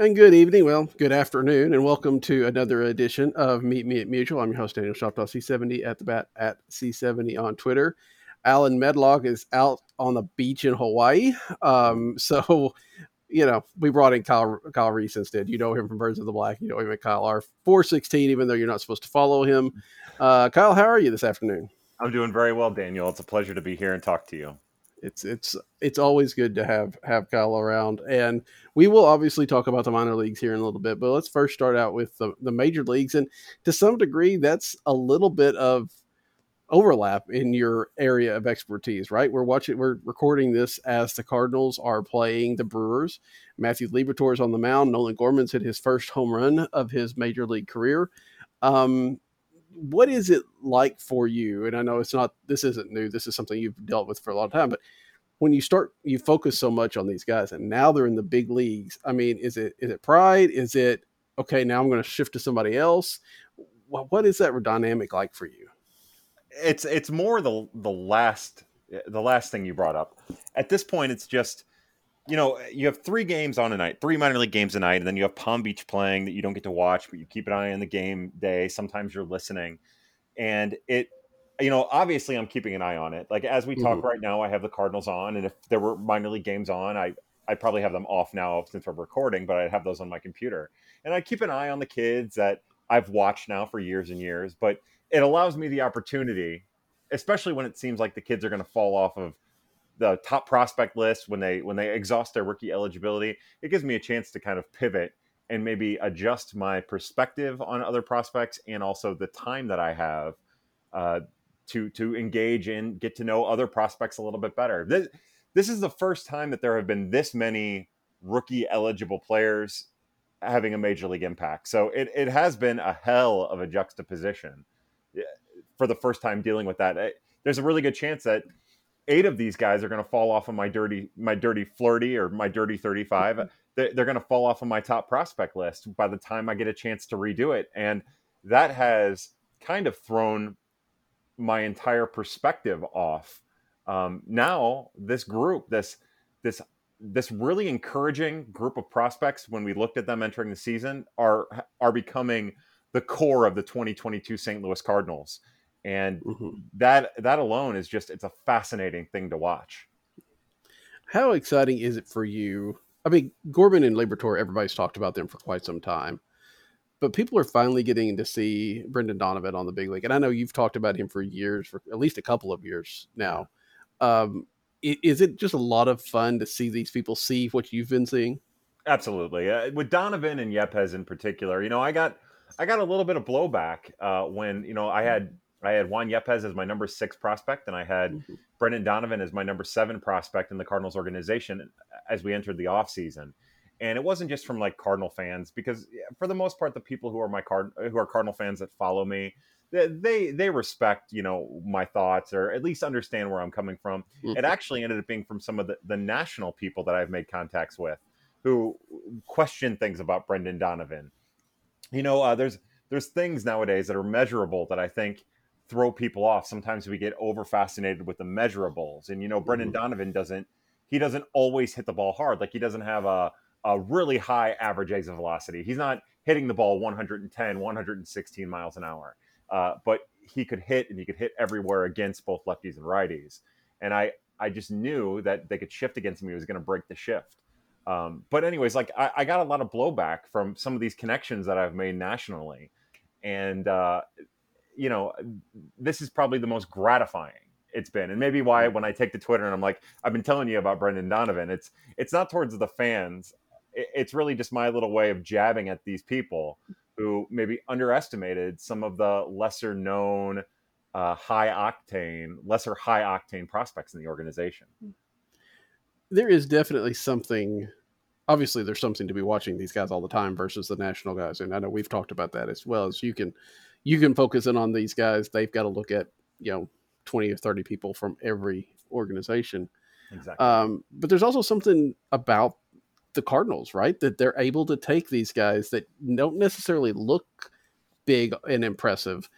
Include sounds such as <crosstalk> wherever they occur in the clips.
And good evening, well, good afternoon, and welcome to another edition of Meet Me at Musial. I'm your host, Daniel Shoptaw, C70 at the bat at C70 on Twitter. Alan Medlock is out on the beach in Hawaii. Um, <laughs> so, you know, we brought in Kyle, Kyle Reis instead. You know him from Birds on the Black. You know him at Kyle R416, even though you're not supposed to follow him. Uh, Kyle, how are you this afternoon? I'm doing very well, Daniel. It's a pleasure to be here and talk to you. it's it's it's always good to have have Kyle around, and we will obviously talk about the minor leagues here in a little bit. But let's first start out with the, the major leagues, and to some degree, that's a little bit of overlap in your area of expertise, right? We're watching, we're recording this as the Cardinals are playing the Brewers. Matthew Liberatore is on the mound. Nolan Gorman's hit his first home run of his major league career. Um, what is it like for you? And I know it's not, this isn't new. This is something you've dealt with for a long time, but when you start, you focus so much on these guys and now they're in the big leagues. I mean, is it, is it pride? Is it, okay, now I'm going to shift to somebody else? What, what is that dynamic like for you? It's it's more the the last the last thing you brought up. At this point, it's just you know you have three games on a night, three minor league games a night, and then you have Palm Beach playing that you don't get to watch, but you keep an eye on the game day. Sometimes you're listening, and it you know obviously I'm keeping an eye on it. Like as we talk Mhm. right now, I have the Cardinals on, and if there were minor league games on, I I probably have them off now since we're recording, but I'd have those on my computer, and I keep an eye on the kids that I've watched now for years and years, but it allows me the opportunity, especially when it seems like the kids are going to fall off of the top prospect list when they when they exhaust their rookie eligibility. It gives me a chance to kind of pivot and maybe adjust my perspective on other prospects and also the time that I have uh, to to engage and get to know other prospects a little bit better. This this is the first time that there have been this many rookie eligible players having a major league impact. So it, it has been a hell of a juxtaposition for the first time dealing with that. Eh, There's a really good chance that eight of these guys are going to fall off of my dirty my dirty flirty or my dirty 35. They- They're going to fall off of my top prospect list by the time I get a chance to redo it. And that has kind of thrown my entire perspective off. Um, now this group, this this this really encouraging group of prospects, when we looked at them entering the season, are are becoming the core of the 2022 St. Louis Cardinals, and Mhm. that that alone is just it's a fascinating thing to watch. How exciting is it for you? I mean, Gorman and Liberatore, everybody's talked about them for quite some time, but people are finally getting to see Brendan Donovan on the big league. And I know you've talked about him for years, for at least a couple of years now. Um, is it just a lot of fun to see these people see what you've been seeing? Absolutely. Uh, with Donovan and Yepez in particular, you know, I got I got a little bit of blowback uh, when you know I had I had Juan Yepez as my number six prospect, and I had Mhm. Brendan Donovan as my number seven prospect in the Cardinals organization as we entered the offseason. And it wasn't just from like Cardinal fans, because for the most part, the people who are my card who are Cardinal fans that follow me, they they, respect you know my thoughts or at least understand where I'm coming from. Mhm. It actually ended up being from some of the, the national people that I've made contacts with who question things about Brendan Donovan. You know, uh, there's there's things nowadays that are measurable that I think throw people off. Sometimes we get over fascinated with the measurables, and you know, Brendan Mhm. Donovan doesn't he doesn't always hit the ball hard. Like he doesn't have a a really high average exit velocity. He's not hitting the ball 110, 116 miles an hour. Uh, but he could hit and he could hit everywhere against both lefties and righties. And I, I just knew that they could shift against him. He was going to break the shift. Um, but anyways, like I, I, got a lot of blowback from some of these connections that I've made nationally, and uh, you know, this is probably the most gratifying it's been, and maybe why when I take to Twitter and I'm like, I've been telling you about Brendan Donovan. It's it's not towards the fans. It's really just my little way of jabbing at these people who maybe underestimated some of the lesser known, uh, high octane, lesser high octane prospects in the organization. There is definitely something. Obviously, there's something to be watching these guys all the time versus the national guys, and I know we've talked about that as well. As you can, you can focus in on these guys. They've got to look at you know 20 or 30 people from every organization. Exactly. Um, but there's also something about the Cardinals, right? That they're able to take these guys that don't necessarily look big and impressive,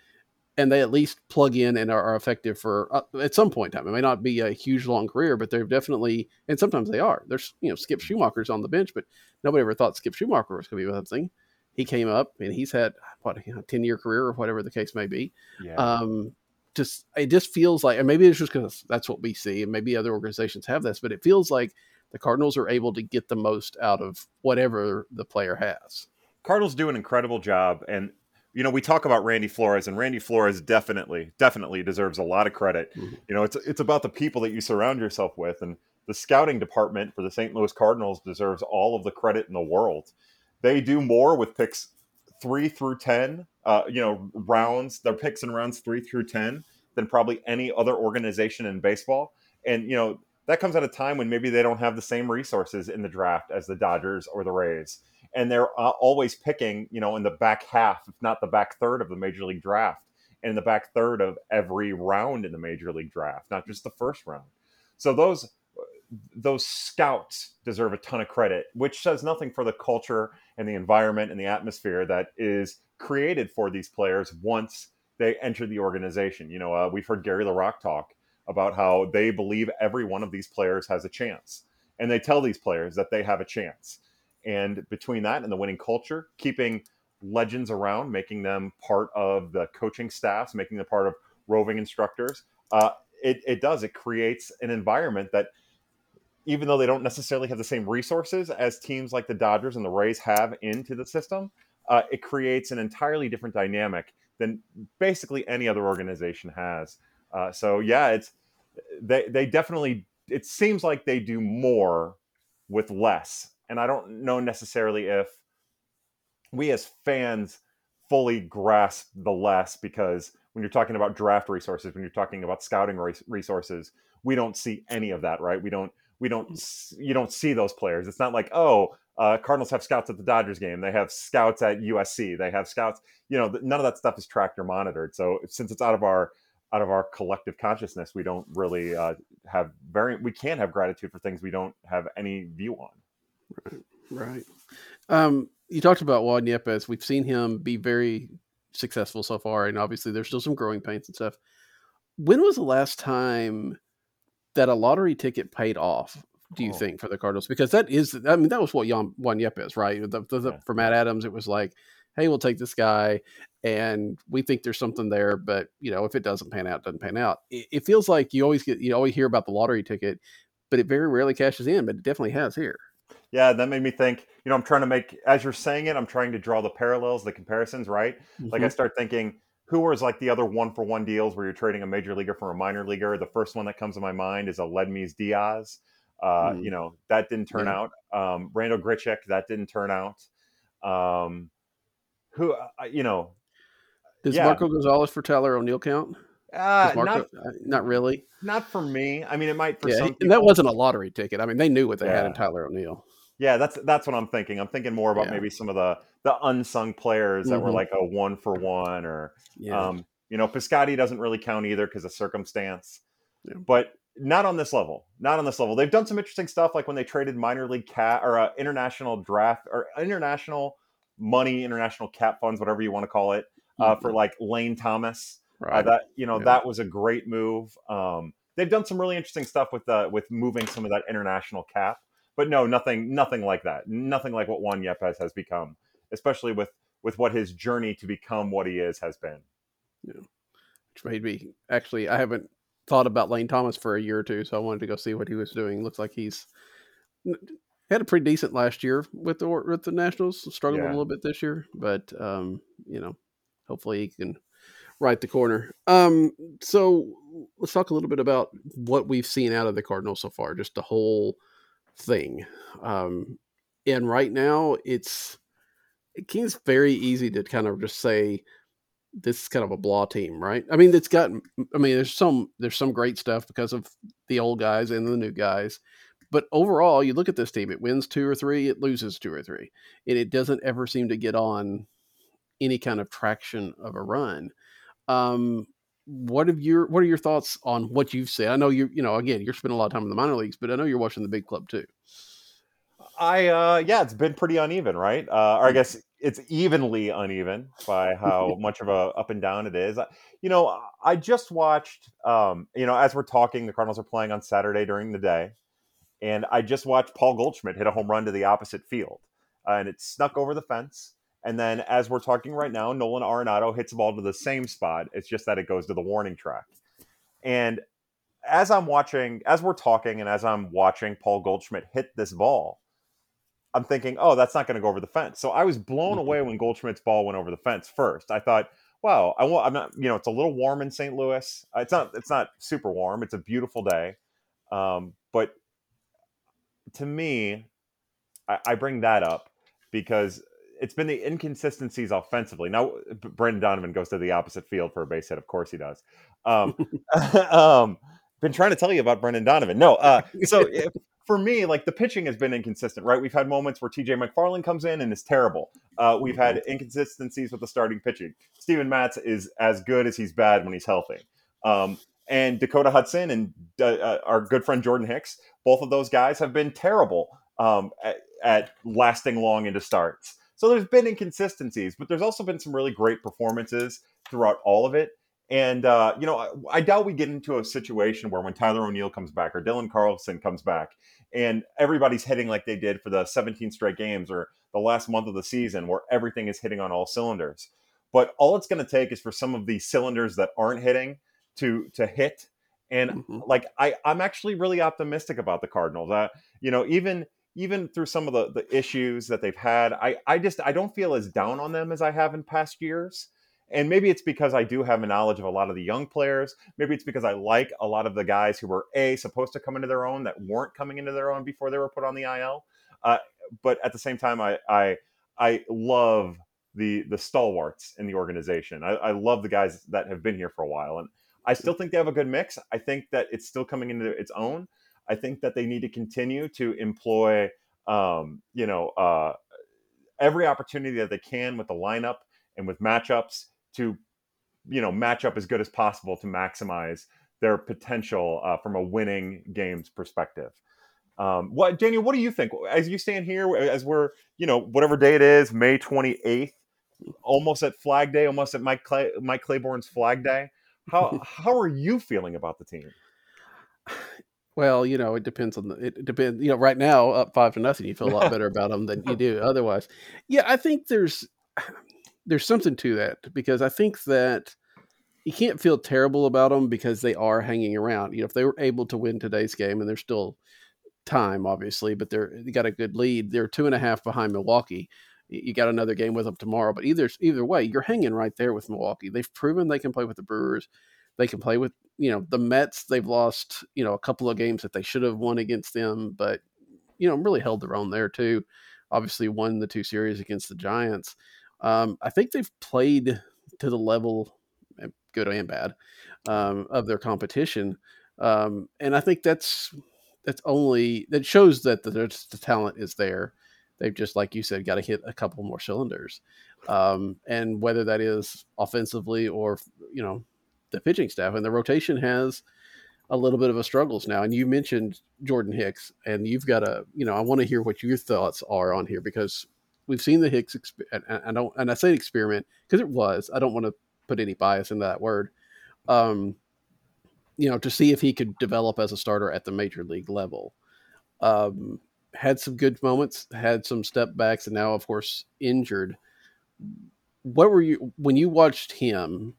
and they at least plug in and are, are effective for uh, at some point in time. It may not be a huge long career, but they're definitely, and sometimes they are. There's you know Skip Schumaker's on the bench, but nobody ever thought Skip Schumaker was going to be something. He came up and he's had what you know, ten year career or whatever the case may be. Yeah. Um, just it just feels like, and maybe it's just because that's what we see, and maybe other organizations have this, but it feels like the Cardinals are able to get the most out of whatever the player has. Cardinals do an incredible job, and you know we talk about Randy Flores, and Randy Flores definitely, definitely deserves a lot of credit. Mm-hmm. You know, it's it's about the people that you surround yourself with, and the scouting department for the St. Louis Cardinals deserves all of the credit in the world. They do more with picks three through ten, uh, you know, rounds. Their picks and rounds three through ten than probably any other organization in baseball. And you know that comes at a time when maybe they don't have the same resources in the draft as the Dodgers or the Rays, and they're uh, always picking, you know, in the back half, if not the back third of the major league draft, and in the back third of every round in the major league draft, not just the first round. So those those scouts deserve a ton of credit, which says nothing for the culture and the environment and the atmosphere that is created for these players once they enter the organization. You know, uh, we've heard Gary LaRocque talk about how they believe every one of these players has a chance, and they tell these players that they have a chance. And between that and the winning culture, keeping legends around, making them part of the coaching staffs, making them part of roving instructors, uh, it, it does. It creates an environment that even though they don't necessarily have the same resources as teams like the Dodgers and the Rays have into the system, uh, it creates an entirely different dynamic than basically any other organization has. Uh, so yeah, it's they they definitely it seems like they do more with less, and I don't know necessarily if we as fans fully grasp the less because when you're talking about draft resources, when you're talking about scouting resources, we don't see any of that, right? We don't we don't mm. you don't see those players. It's not like oh, uh, Cardinals have scouts at the Dodgers game. They have scouts at USC. They have scouts. You know, none of that stuff is tracked or monitored. So since it's out of our out of our collective consciousness, we don't really uh, have very we can't have gratitude for things we don't have any view on. Right. Right. Um, you talked about Juan Yepez. We've seen him be very successful so far, and obviously there's still some growing pains and stuff. When was the last time? that a lottery ticket paid off do you oh. think for the Cardinals? Because that is, I mean, that was what Juan, Juan Yepez, right? The, the, the, yeah. For Matt Adams, it was like, hey, we'll take this guy, and we think there's something there, but you know, if it doesn't pan out, doesn't pan out. It, it, feels like you always get, you always hear about the lottery ticket, but it very rarely cashes in, but it definitely has here. Yeah, that made me think. You know, I'm trying to make as you're saying it, I'm trying to draw the parallels, the comparisons, right? Mm-hmm. Like I mm-hmm. start thinking who was like the other one for one deals where you're trading a major leaguer for a minor leaguer? The first one that comes to my mind is Aledmys Diaz. Uh, mm. You know that didn't turn yeah. out. Um, Randal Grichuk that didn't turn out. Um, who uh, you know? Does yeah. Marco Gonzalez for Tyler O'Neill count? Uh, Marco, not, uh, not really. Not for me. I mean, it might for yeah, some. And that wasn't a lottery ticket. I mean, they knew what they yeah. had in Tyler O'Neill. Yeah, that's that's what I'm thinking. I'm thinking more about maybe some of the the unsung players that mm-hmm. were like a one for one or um, you know, Piscotty doesn't really count either because of circumstance. Yeah. But not on this level. Not on this level. They've done some interesting stuff, like when they traded minor league cat or uh, international draft or international money, international cap funds, whatever you want to call it, uh, mm-hmm. for like Lane Thomas. Uh, right. Uh, that you know yeah. that was a great move. Um, they've done some really interesting stuff with uh, with moving some of that international cap. But no, nothing, nothing like that. Nothing like what Juan Yepez has become, especially with with what his journey to become what he is has been. Yeah. Which made me actually, I haven't thought about Lane Thomas for a year or two, so I wanted to go see what he was doing. Looks like he's had a pretty decent last year with the with the Nationals. Struggled Yeah. a little bit this year, but um, you know, hopefully he can right the corner. Um, so let's talk a little bit about what we've seen out of the Cardinals so far, just the whole thing. Um, and right now, it's it seems very easy to kind of just say this is kind of a blah team, right? I mean, it's got. I mean, there's some there's some great stuff because of the old guys and the new guys. But overall, you look at this team, it wins two or three, it loses two or three. And it doesn't ever seem to get on any kind of traction of a run. Um, what have your what are your thoughts on what you've said? I know you you know again you're spending a lot of time in the minor leagues, but I know you're watching the big club too. I uh yeah, it's been pretty uneven, right? Uh, or I guess it's evenly uneven by how much of a up and down it is. You know, I just watched um, you know, as we're talking, the Cardinals are playing on Saturday during the day, and I just watched Paul Goldschmidt hit a home run to the opposite field, uh, and it snuck over the fence. And then, as we're talking right now, Nolan Arenado hits the ball to the same spot. It's just that it goes to the warning track. And as I'm watching, as we're talking, and as I'm watching Paul Goldschmidt hit this ball, I'm thinking, oh, that's not going to go over the fence. So I was blown Mhm. away when Goldschmidt's ball went over the fence first. I thought, wow, I I'm not, you know, it's a little warm in St. Louis. Uh, It's not, it's not super warm. It's a beautiful day, um, but to me, I, I bring that up because it's been the inconsistencies offensively. Now, Brendan Donovan goes to the opposite field for a base hit. Of course he does. Um, <laughs> <laughs> um, been trying to tell you about Brendan Donovan. No, uh, so <laughs> if, for me, like the pitching has been inconsistent, right? We've had moments where TJ McFarland comes in and is terrible. Uh, we've had inconsistencies with the starting pitching. Steven Matz is as good as he's bad when he's healthy. Um, and Dakota Hudson and uh, uh, our good friend Jordan Hicks, both of those guys have been terrible um, at, at lasting long into starts. So there's been inconsistencies, but there's also been some really great performances throughout all of it. And uh, you know, I, I doubt we get into a situation where when Tyler O'Neill comes back or Dylan Carlson comes back, and everybody's hitting like they did for the 17 straight games or the last month of the season, where everything is hitting on all cylinders. But all it's going to take is for some of the cylinders that aren't hitting to to hit. And Mhm. like I, I'm actually really optimistic about the Cardinals. Uh, you know, even even through some of the the issues that they've had, I I just I don't feel as down on them as I have in past years. And maybe it's because I do have a knowledge of a lot of the young players. Maybe it's because I like a lot of the guys who were a supposed to come into their own that weren't coming into their own before they were put on the IL. Uh, but at the same time, I I I love the the stalwarts in the organization. I, I love the guys that have been here for a while, and I still think they have a good mix. I think that it's still coming into its own. I think that they need to continue to employ, um, you know, uh, every opportunity that they can with the lineup and with matchups to, you know, match up as good as possible to maximize their potential uh, from a winning games perspective. Um, what Daniel? What do you think as you stand here, as we're, you know, whatever day it is, May twenty eighth, almost at Flag Day, almost at Mike Clay, Mike Claiborne's Flag Day. How how are you feeling about the team? Well, you know, it depends on the. It depends. You know, right now, up five to nothing, you feel a lot <laughs> better about them than you <laughs> do otherwise. Yeah, I think there's <sighs> there's something to that because I think that you can't feel terrible about them because they are hanging around. You know, if they were able to win today's game, and there's still time, obviously, but they're they got a good lead. They're two and a half behind Milwaukee. You got another game with them tomorrow, but either either way, you're hanging right there with Milwaukee. They've proven they can play with the Brewers. They can play with you know the Mets. They've lost you know a couple of games that they should have won against them, but you know really held their own there too. Obviously, won the two series against the Giants. Um, I think they've played to the level, eh, good and bad, um, of their competition, um, and I think that's that's only that shows that the, the talent is there. They've just, like you said, got to hit a couple more cylinders, um, and whether that is offensively or you know the pitching staff and the rotation has a little bit of a struggles now. And you mentioned Jordan Hicks, and you've got a you know I want to hear what your thoughts are on here because we've seen the Hicks exp- and I don't and I say experiment because it was. I don't want to put any bias into that word. Um, you know, to see if he could develop as a starter at the major league level. Um, had some good moments, had some step backs, and now, of course, injured. What were you when you watched him?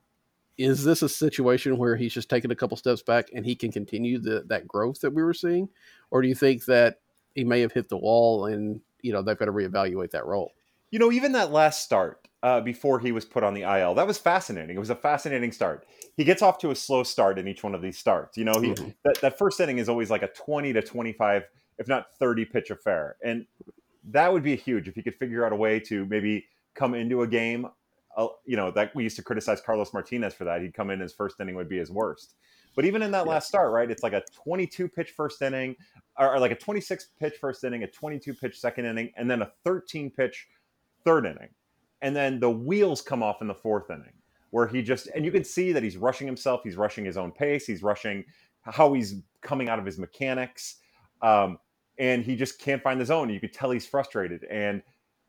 Is this a situation where he's just taking a couple steps back and he can continue the, that growth that we were seeing, or do you think that he may have hit the wall, and you know they've got to reevaluate that role. You know, even that last start uh, before he was put on the IL, that was fascinating. It was a fascinating start. He gets off to a slow start in each one of these starts. You know, he mm-hmm. that, that first inning is always like a twenty to twenty five, if not thirty pitch affair, and that would be huge if he could figure out a way to maybe come into a game. Uh, you know, that we used to criticize Carlos Martinez for that. He'd come in his first inning would be his worst. But even in that last start, right, it's like a 22 pitch first inning, or, or like a 26 pitch first inning, a 22 pitch second inning, and then a 13 pitch third inning. And then the wheels come off in the fourth inning, where he just, and you can see that he's rushing himself. He's rushing his own pace. He's rushing how he's coming out of his mechanics. Um, and he just can't find the zone. You could tell he's frustrated. And,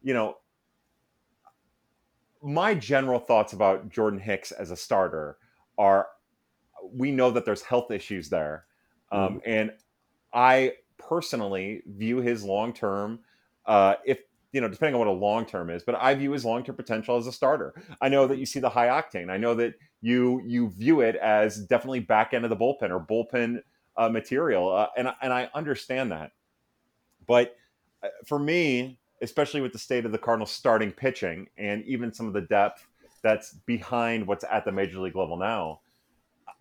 you know, my general thoughts about Jordan Hicks as a starter are we know that there's health issues there. Um, mm And I personally view his long term, uh, if you know, depending on what a long term is, but I view his long term potential as a starter. I know that you see the high octane. I know that you you view it as definitely back end of the bullpen or bullpen uh, material, uh, and and I understand that. But uh, for me, especially with the state of the Cardinals starting pitching and even some of the depth that's behind what's at the major league level now,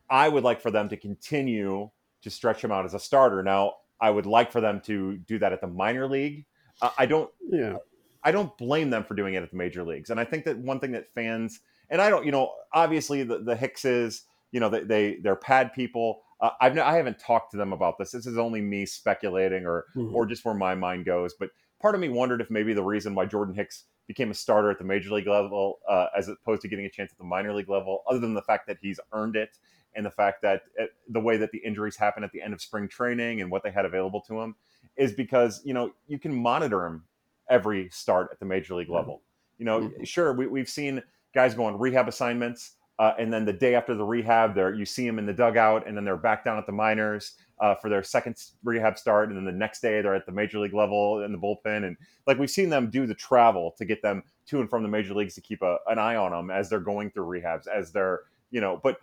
I would like for them to continue to stretch him out as a starter. Now, I would like for them to do that at the minor league. Uh, I don't. Yeah. I don't blame them for doing it at the major leagues. And I think that one thing that fans and I don't, you know, obviously the, the Hickses, you know, they, they they're pad people. Uh, I've I haven't talked to them about this. This is only me speculating or mm-hmm. or just where my mind goes. But part of me wondered if maybe the reason why Jordan Hicks became a starter at the major league level uh, as opposed to getting a chance at the minor league level, other than the fact that he's earned it and the fact that it, the way that the injuries happen at the end of spring training and what they had available to him is because you know you can monitor him every start at the major league level. You know, mm-hmm. sure we, we've seen guys go on rehab assignments, uh, and then the day after the rehab, there you see them in the dugout, and then they're back down at the minors uh, for their second rehab start, and then the next day they're at the major league level in the bullpen, and like we've seen them do the travel to get them to and from the major leagues to keep a, an eye on them as they're going through rehabs, as they're you know, but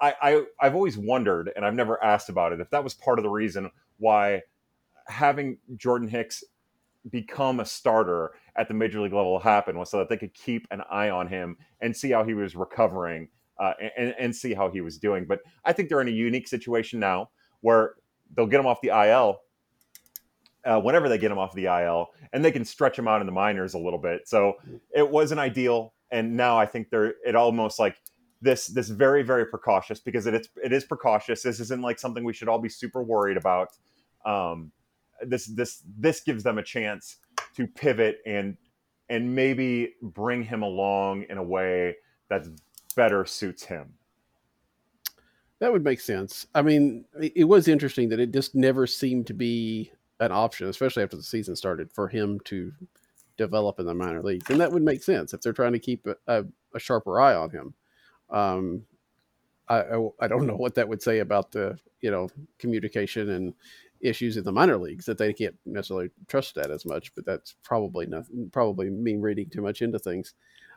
I, I I've always wondered, and I've never asked about it, if that was part of the reason why having Jordan Hicks become a starter at the major league level happened was so that they could keep an eye on him and see how he was recovering uh, and, and see how he was doing. But I think they're in a unique situation now where they'll get him off the IL uh, whenever they get him off the IL, and they can stretch him out in the minors a little bit. So it wasn't ideal, and now I think they're it almost like this this very very precautious because it is it is precautious. This isn't like something we should all be super worried about. Um, this this this gives them a chance to pivot and and maybe bring him along in a way that better suits him. That would make sense. I mean, it was interesting that it just never seemed to be an option, especially after the season started, for him to develop in the minor leagues, and that would make sense if they're trying to keep a, a, sharper eye on him. Um, I, I, I don't know what that would say about the you know communication and issues in the minor leagues that they can't necessarily trust that as much, but that's probably not probably me reading too much into things.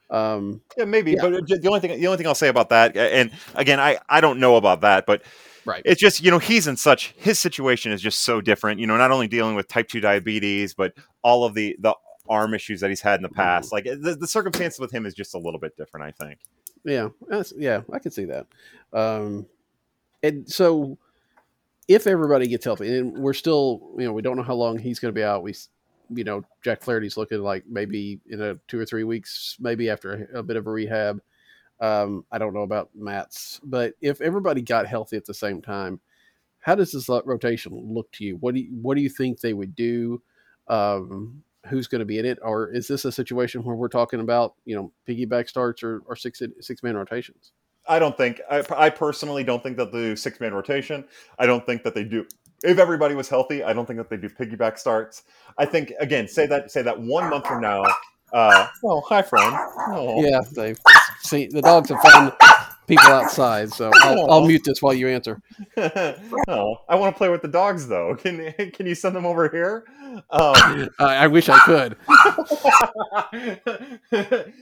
Um, yeah, maybe. Yeah. But the only thing the only thing I'll say about that, and again, I I don't know about that, but right, it's just you know he's in such his situation is just so different. You know, not only dealing with type two diabetes, but all of the the arm issues that he's had in the past. Like the, the circumstances with him is just a little bit different. I think. Yeah, yeah, I can see that. Um, and so, if everybody gets healthy, and we're still, you know, we don't know how long he's going to be out. We, you know, Jack Flaherty's looking like maybe in a two or three weeks, maybe after a, a bit of a rehab. Um, I don't know about Matz, but if everybody got healthy at the same time, how does this rotation look to you? What do you, what do you think they would do? Um, who's going to be in it, or is this a situation where we're talking about you know piggyback starts or, or six six man rotations? I don't think I, I personally don't think that the six man rotation. I don't think that they do. If everybody was healthy, I don't think that they do piggyback starts. I think again, say that say that one month from now. Uh, oh, hi, friend. Oh. Yeah, they see the dogs have found people outside, so I'll, I'll mute this while you answer. <laughs> oh, I want to play with the dogs though. Can can you send them over here? Um, <laughs> I, I wish I could.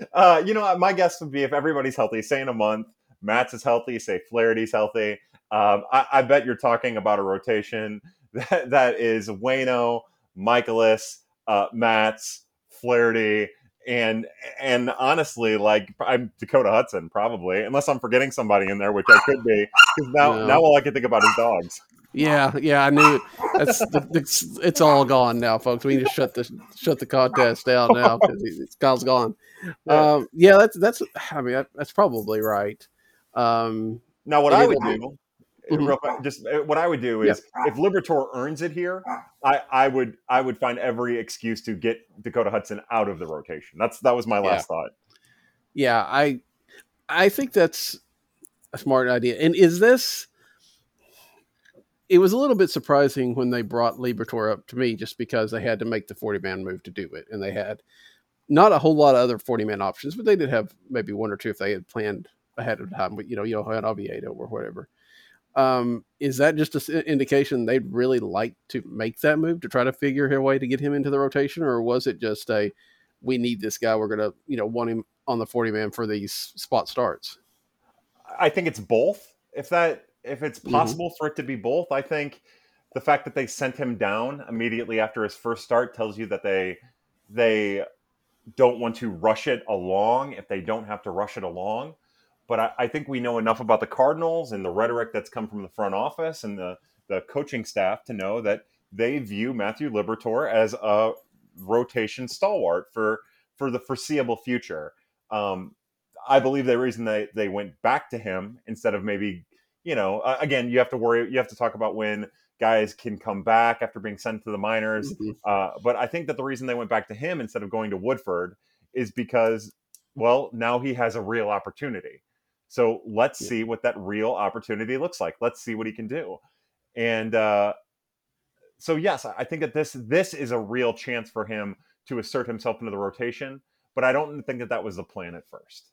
<laughs> uh, you know, my guess would be if everybody's healthy, say in a month, Matz is healthy, say Flaherty's healthy. Um, I, I, bet you're talking about a rotation <laughs> that, that is Waino, Mikolas, uh, Matz, Flaherty, and and honestly, like I'm Dakota Hudson probably, unless I'm forgetting somebody in there, which I could be. Because now No. now all I can think about is dogs. Yeah, yeah, I knew it. That's it's, it's all gone now, folks. We need to shut the shut the contest down now because Kyle's gone. <laughs> Yeah. Um, yeah, that's that's. I mean, that's probably right. Um, Now, what I would do, Mhm. real quick, just uh, what I would do is, if Liberatore earns it here, I, I would I would find every excuse to get Dakota Hudson out of the rotation. That's that was my Yeah. last thought. yeah, I I think that's a smart idea. And is this? It was a little bit surprising when they brought Liberatore up to me, just because they had to make the forty man move to do it, and they had not a whole lot of other forty man options, but they did have maybe one or two if they had planned ahead of time. But you know, you had Oviedo or whatever. Um, is that just an indication they'd really like to make that move to try to figure a way to get him into the rotation, or was it just a we need this guy, we're gonna you know want him on the forty man for these spot starts? I think it's both. If that if it's Mhm. possible for it to be both, I think the fact that they sent him down immediately after his first start tells you that they they don't want to rush it along if they don't have to rush it along. But I, I think we know enough about the Cardinals and the rhetoric that's come from the front office and the the coaching staff to know that they view Matthew Liberatore as a rotation stalwart for for the foreseeable future. Um, I believe the reason they they went back to him instead of maybe you know uh, again you have to worry you have to talk about when guys can come back after being sent to the minors. Mhm. Uh, but I think that the reason they went back to him instead of going to Woodford is because well now he has a real opportunity. So let's Yeah. see what that real opportunity looks like. Let's see what he can do. And uh, so yes, I think that this this is a real chance for him to assert himself into the rotation. But I don't think that that was the plan at first.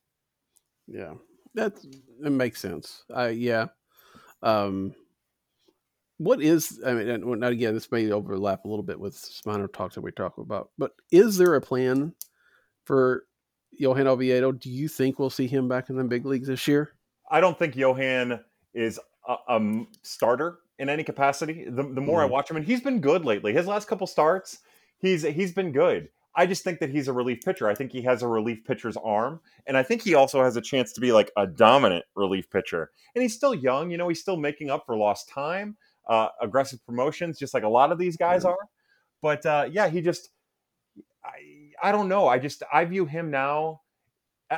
Yeah, that it makes sense. I yeah. Um, what is I mean, and well, again, this may overlap a little bit with some minor talks that we talk about, but is there a plan for Johan Oviedo? Do you think we'll see him back in the big leagues this year? I don't think Johan is a starter in any capacity. The, the more I Mhm. watch him, and he's been good lately. His last couple starts, he's he's been good. I just think that he's a relief pitcher. I think he has a relief pitcher's arm, and I think he also has a chance to be like a dominant relief pitcher. And he's still young, you know. He's still making up for lost time, uh, aggressive promotions, just like a lot of these guys Yeah. are. But uh, yeah, he just, I, I don't know. I just I view him now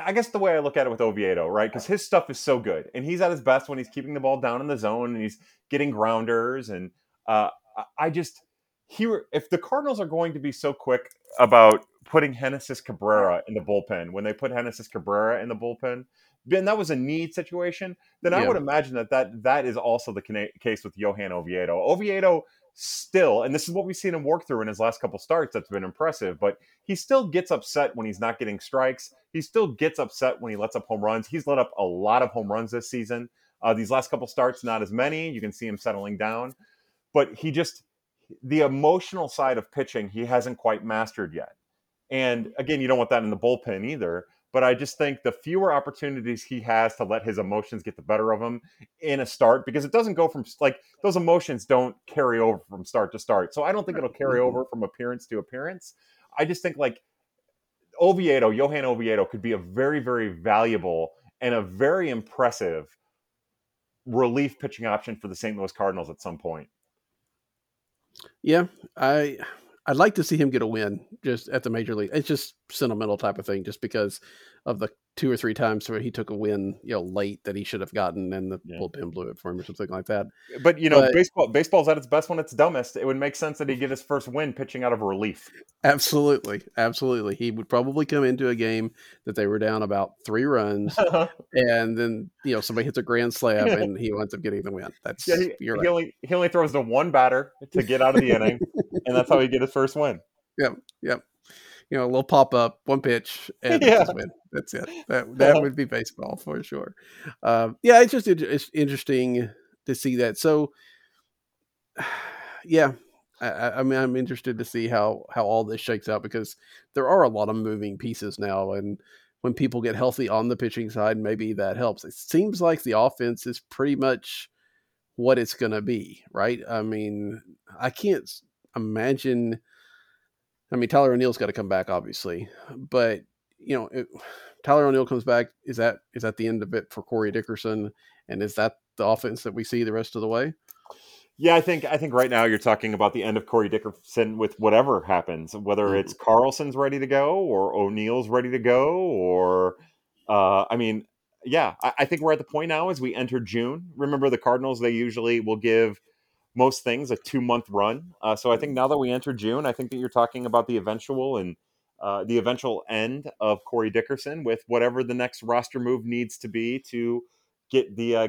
I guess the way I look at it with Oviedo, right? Because his stuff is so good, and he's at his best when he's keeping the ball down in the zone and he's getting grounders. And uh, I- just he if the Cardinals are going to be so quick about putting Genesis Cabrera in the bullpen when they put Genesis Cabrera in the bullpen, then that was a need situation. Then I would imagine that that that is also the case with Johan Oviedo. Oviedo still, and this is what we've seen him work through in his last couple starts. That's been impressive, but he still gets upset when he's not getting strikes. He still gets upset when he lets up home runs. He's let up a lot of home runs this season. Uh, these last couple starts, not as many. You can see him settling down, but he just the emotional side of pitching he hasn't quite mastered yet. And again, you don't want that in the bullpen either. But I just think the fewer opportunities he has to let his emotions get the better of him in a start, because it doesn't go from like those emotions don't carry over from start to start. So I don't think it'll carry Mhm. over from appearance to appearance. I just think like Oviedo, Johan Oviedo could be a very, very valuable and a very impressive relief pitching option for the St. Louis Cardinals at some point. Yeah, I I'd like to see him get a win just at the major league. It's just sentimental type of thing, just because of the two or three times where he took a win, you know, late that he should have gotten, and the Yeah. bullpen blew it for him or something like that. Eh, but you know, But- baseball baseball's at its best when it's dumbest. It would make sense that he get his first win pitching out of relief. Absolutely, absolutely. He would probably come into a game that they were down about three runs, <laughs> and then you know somebody hits a grand slam, <laughs> and he winds up getting the win. That's yeah, he, you're he right. only he only throws to one batter to get out of the inning, and that's how he get his first win. <laughs> You know, a little pop up, one pitch, <laughs> and Yeah. That's it. That <laughs> that would be baseball for sure. Um, yeah, it's just it's interesting to see that. So, <sighs> yeah, I- I, I mean, I'm interested to see how how all this shakes out because there are a lot of moving pieces now, and when people get healthy on the pitching side, maybe that helps. It seems like the offense is pretty much what it's going to be, right? I mean, I can't imagine I mean, Tyler O'Neill's got to come back, obviously, but you know, it, Tyler O'Neill comes back. Is that is that the end of it for Corey Dickerson? And is that the offense that we see the rest of the way? Yeah, I think I think right now you're talking about the end of Corey Dickerson with whatever happens, whether mm-hmm. it's Carlson's ready to go or O'Neill's ready to go, or uh, I mean, yeah, I, I, think we're at the point now as we enter June. Remember, the Cardinals they usually will give most things a two month run. Uh, so I think now that we enter June, I think that you're talking about the eventual and uh, the eventual end of Corey Dickerson with whatever the next roster move needs to be to get the uh,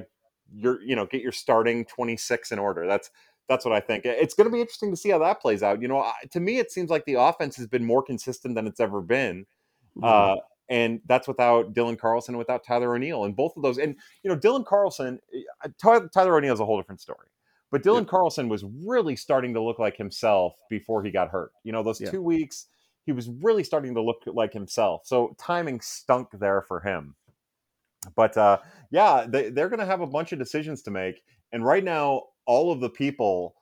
your you know get your starting 26 in order. That's that's what I think. It's going to be interesting to see how that plays out. You know, to me, it seems like the offense has been more consistent than it's ever been. Mm-hmm. Uh, and that's without Dylan Carlson, without Tyler O'Neill, and both of those. And you know, Dylan Carlson, uh, Tyler O'Neill is a whole different story. But Dylan yeah. Carlson was really starting to look like himself before he got hurt. You know, those yeah. two weeks, he was really starting to look like himself. So timing stunk there for him. But uh, yeah, they, they're going to have a bunch of decisions to make. And right now, all of the people,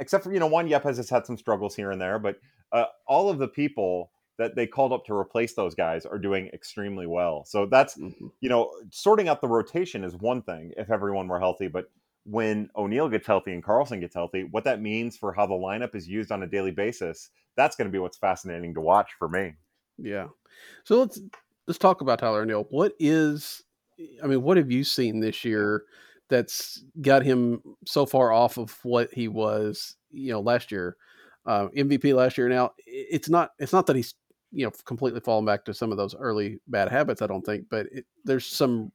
except for, you know, Juan Yepez has had some struggles here and there, but uh, all of the people that they called up to replace those guys are doing extremely well. So that's, mm-hmm. you know, sorting out the rotation is one thing if everyone were healthy, but when O'Neill gets healthy and Carlson gets healthy, what that means for how the lineup is used on a daily basis, that's going to be what's fascinating to watch for me. Yeah. So let's let's talk about Tyler O'Neill. What is I mean, what have you seen this year that's got him so far off of what he was, you know, last year? Uh, MVP last year. Now, it's not it's not that he's you know completely fallen back to some of those early bad habits. I don't think, but it, there's some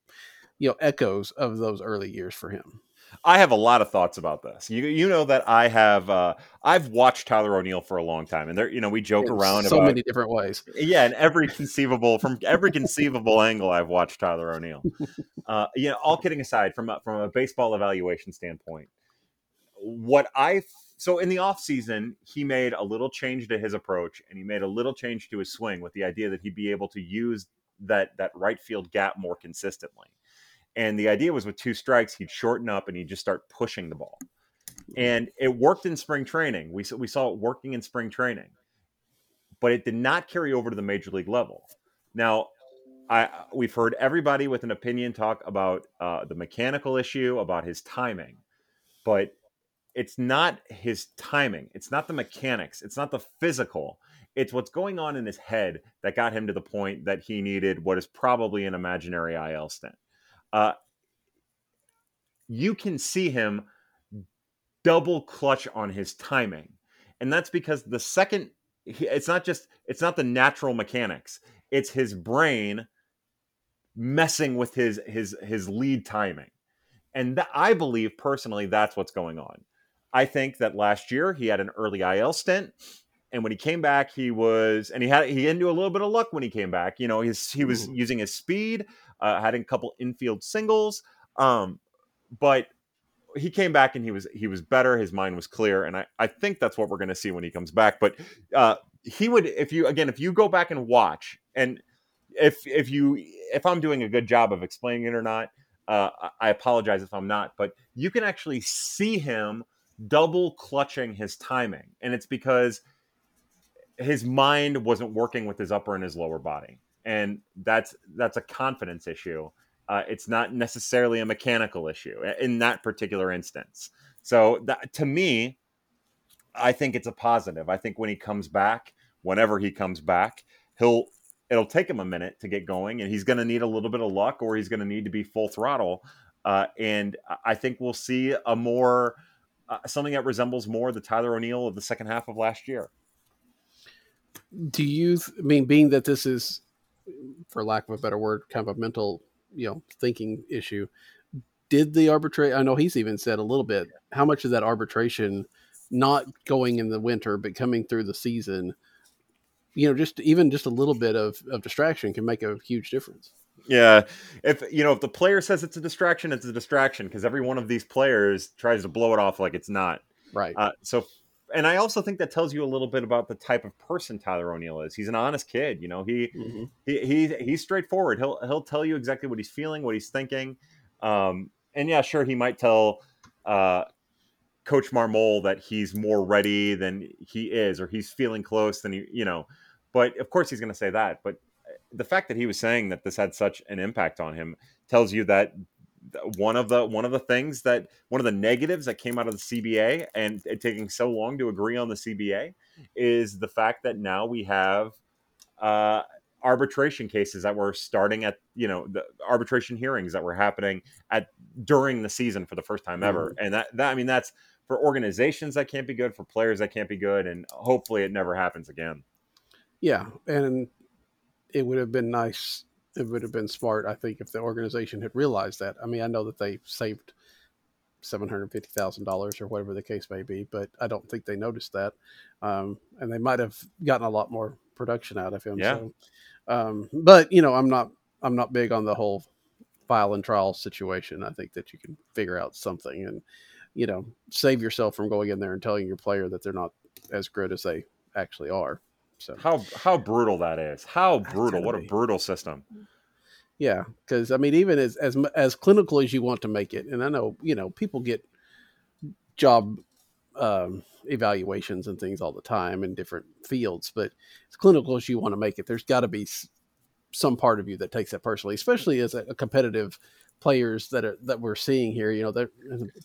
you know echoes of those early years for him. I have a lot of thoughts about this. You you know that I have uh, I've watched Tyler O'Neill for a long time, and there you know we joke in around so about, many different ways. Yeah, in every conceivable from every conceivable angle, I've watched Tyler O'Neill. Uh, you know, all kidding aside, from a, from a baseball evaluation standpoint, what I so in the off season he made a little change to his approach, and he made a little change to his swing with the idea that he'd be able to use that that right field gap more consistently. And the idea was with two strikes, he'd shorten up and he'd just start pushing the ball. And it worked in spring training. We, we saw it working in spring training, but it did not carry over to the major league level. Now, I, we've heard everybody with an opinion talk about uh, the mechanical issue, about his timing, but it's not his timing. It's not the mechanics. It's not the physical. It's what's going on in his head that got him to the point that he needed what is probably an imaginary IL stent uh, you can see him double clutch on his timing. And that's because the second it's not just it's not the natural mechanics. It's his brain messing with his his his lead timing. And th- I believe personally that's what's going on. I think that last year he had an early IL stint and when he came back he was and he had he into a little bit of luck when he came back you know his he was Ooh. using his speed uh, had a couple infield singles. Um, but he came back and he was he was better. His mind was clear, and I I think that's what we're going to see when he comes back. But uh, he would if you again if you go back and watch and if if you if I'm doing a good job of explaining it or not, uh, I apologize if I'm not. But you can actually see him double clutching his timing, and it's because his mind wasn't working with his upper and his lower body and that's that's a confidence issue. Uh, it's not necessarily a mechanical issue in that particular instance. So that, to me, I think it's a positive. I think when he comes back, whenever he comes back, he'll it'll take him a minute to get going, and he's going to need a little bit of luck, or he's going to need to be full throttle. Uh, and I think we'll see a more uh, something that resembles more the Tyler O'Neill of the second half of last year. Do you I mean being that this is for lack of a better word, kind of a mental, you know, thinking issue. Did the arbitrate? I know he's even said a little bit. How much of that arbitration, not going in the winter but coming through the season, you know, just even just a little bit of, of distraction can make a huge difference. Yeah, if you know if the player says it's a distraction, it's a distraction because every one of these players tries to blow it off like it's not. Right. Uh, so and I also think that tells you a little bit about the type of person Tyler O'Neill is. He's an honest kid, you know. He mm-hmm. he, he he's straightforward. He'll he'll tell you exactly what he's feeling, what he's thinking. Um, and yeah, sure, he might tell uh, Coach Marmol that he's more ready than he is, or he's feeling close than he, you know. But of course, he's going to say that. But uh, the fact that he was saying that this had such an impact on him tells you that one of the one of the things that one of the negatives that came out of the CBA and it taking so long to agree on the CBA is the fact that now we have uh, arbitration cases that were starting at you know the arbitration hearings that were happening at during the season for the first time ever mm-hmm. and that, that i mean that's for organizations that can't be good for players that can't be good and hopefully it never happens again yeah and it would have been nice it would have been smart i think if the organization had realized that i mean i know that they saved $750,000 or whatever the case may be, but I don't think they noticed that. Um, and they might have gotten a lot more production out of him. Yeah. So, um, but you know, I'm not, I'm not big on the whole file and trial situation. I think that you can figure out something and, you know, save yourself from going in there and telling your player that they're not as good as they actually are. So how, how brutal that is. How <laughs> brutal. What a brutal system. Yeah, because I mean, even as as as clinical as you want to make it, and I know you know people get job um, evaluations and things all the time in different fields, but as clinical as you want to make it, there's got to be some part of you that takes that personally, especially as a, a competitive players that are that we're seeing here. You know, they're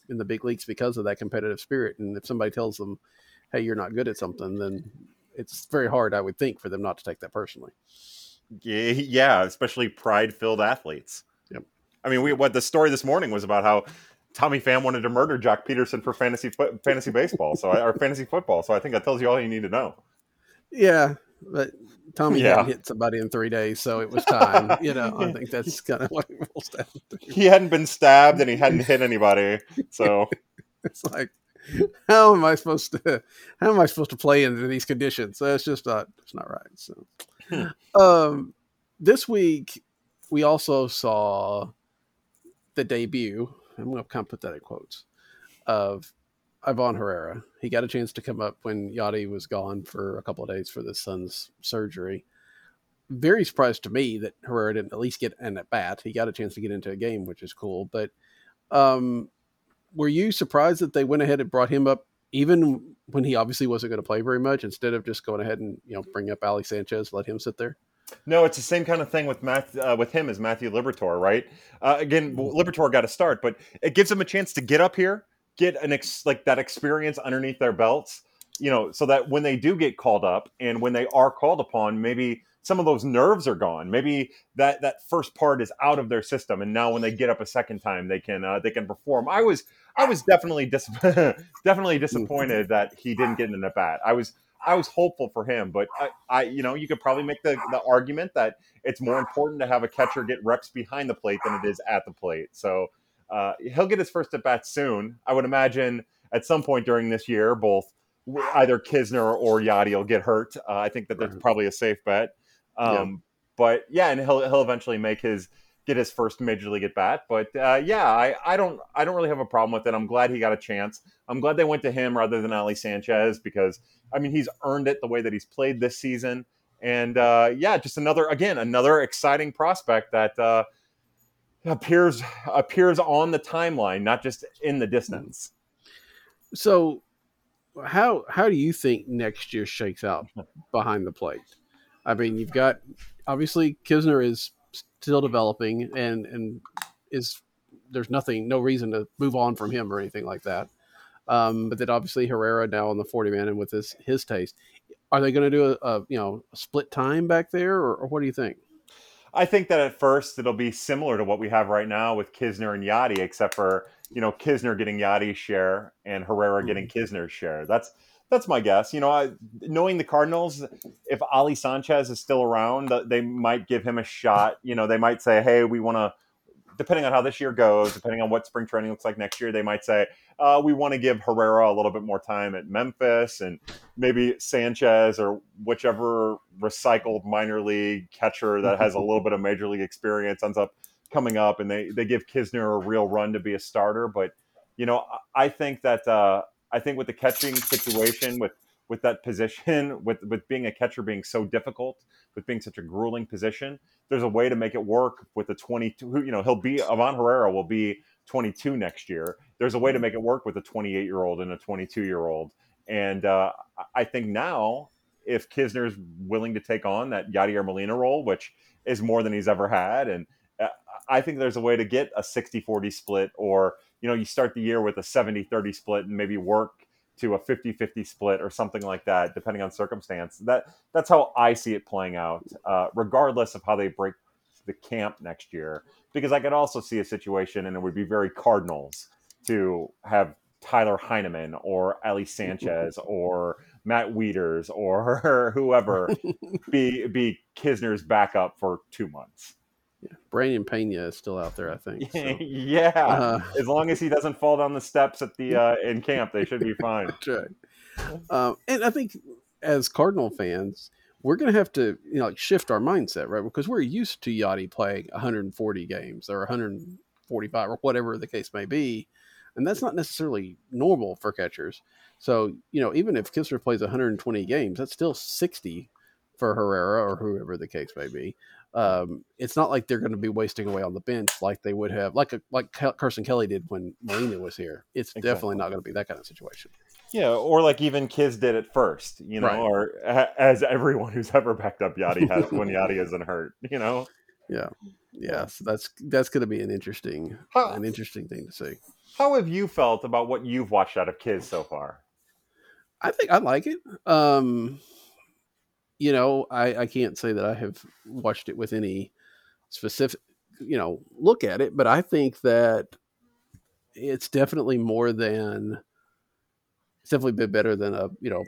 in the big leagues because of that competitive spirit, and if somebody tells them, "Hey, you're not good at something," then it's very hard, I would think, for them not to take that personally. Yeah, especially pride-filled athletes. Yep. I mean, we what the story this morning was about how Tommy Pham wanted to murder Joc Pederson for fantasy fantasy baseball, so or fantasy football. So I think that tells you all you need to know. Yeah, but Tommy yeah. hadn't hit somebody in three days, so it was time. you know, I think that's <laughs> kind of what it boils down to. He hadn't been stabbed and he hadn't hit anybody, so <laughs> it's like, <laughs> how am I supposed to? How am I supposed to play into these conditions? That's just not. It's not right. So Hmm. um, this week we also saw the debut. I'm going to kind of put that in quotes of Ivan Herrera. He got a chance to come up when Yadi was gone for a couple of days for the son's surgery. Very surprised to me that Herrera didn't at least get an at bat. He got a chance to get into a game, which is cool. But um, were you surprised that they went ahead and brought him up even when he obviously wasn't going to play very much, instead of just going ahead and you know bring up Ali Sanchez, let him sit there? No, it's the same kind of thing with Matt uh, with him as Matthew Liberatore, right? Uh, again, mm-hmm. Got a start, but it gives them a chance to get up here, get an ex- like that experience underneath their belts, you know, so that when they do get called up and when they are called upon, maybe some of those nerves are gone. Maybe that that first part is out of their system, and now when they get up a second time, they can uh, they can perform. I was I was definitely dis- <laughs> definitely disappointed that he didn't get in at bat. I was I was hopeful for him, but I, I, you know you could probably make the the argument that it's more important to have a catcher get reps behind the plate than it is at the plate. So uh, he'll get his first at bat soon. I would imagine at some point during this year, both either Knizner or Yadi will get hurt. Uh, I think that that's probably a safe bet. Um, yeah. But yeah, and he'll he'll eventually make his get his first major league at bat. But uh, yeah, I, I don't I don't really have a problem with it. I'm glad he got a chance. I'm glad they went to him rather than Ali Sanchez because I mean he's earned it the way that he's played this season. And uh, yeah, just another again another exciting prospect that uh, appears appears on the timeline, not just in the distance. So, how how do you think next year shakes out behind the plate? I mean, you've got obviously Knizner is still developing and and is there's nothing no reason to move on from him or anything like that. Um, but then obviously Herrera now on the 40 man and with his his taste, are they going to do a, a, you know a split time back there or, or, what do you think? I think that at first it'll be similar to what we have right now with Knizner and Yadi, except for you know Knizner getting Yadi's share and Herrera mm-hmm. getting Knizner's share. That's that's my guess. You know, I, knowing the Cardinals, if Ali Sanchez is still around, they might give him a shot. You know, they might say, "Hey, we want to." Depending on how this year goes, depending on what spring training looks like next year, they might say, uh, "We want to give Herrera a little bit more time at Memphis, and maybe Sanchez or whichever recycled minor league catcher that has a little bit of major league experience ends up coming up, and they they give Knizner a real run to be a starter." But you know, I think that uh, I think with the catching situation, with with that position, <laughs> with with being a catcher being so difficult, with being such a grueling position, there's a way to make it work with the 22. You know, he'll be Ivan Herrera will be 22 next year. There's a way to make it work with a 28 year old and a 22 year old. And uh, I think now, if Knizner's willing to take on that Yadier Molina role, which is more than he's ever had, and I think there's a way to get a 60 40 split, or you know, you start the year with a 70 30 split and maybe work to a 50 50 split or something like that, depending on circumstance. That That's how I see it playing out, uh, regardless of how they break the camp next year. Because I could also see a situation, and it would be very Cardinals to have Tyler Heineman or Ali Sanchez <laughs> or Matt Wieters or <laughs> whoever <laughs> be be Knizner's backup for two months. Yeah. Brandon Pena is still out there, I think. <laughs> So. yeah, uh, as long as he doesn't fall down the steps at the <laughs> uh, in camp, they should be fine. Right. Um, and I think as Cardinal fans, we're going to have to you know like shift our mindset, right? Because we're used to Yadi playing 140 games or 145 or whatever the case may be, and that's not necessarily normal for catchers. So you know, even if Knizner plays 120 games, that's still 60 for Herrera or whoever the case may be. Um, it's not like they're going to be wasting away on the bench like they would have, like a, like Carson Kelly did when Molina was here. It's exactly. definitely not going to be that kind of situation. Yeah, or like even Kiz did at first, you know, right. or as everyone who's ever backed up Yadi has <laughs> when Yadi isn't hurt, you know. Yeah, yeah. So that's that's going to be an interesting how, an interesting thing to see. How have you felt about what you've watched out of Kiz so far? I think I like it. Um, you know, I, I can't say that I have watched it with any specific, you know, look at it, but I think that it's definitely more than, it's definitely been better than a, you know,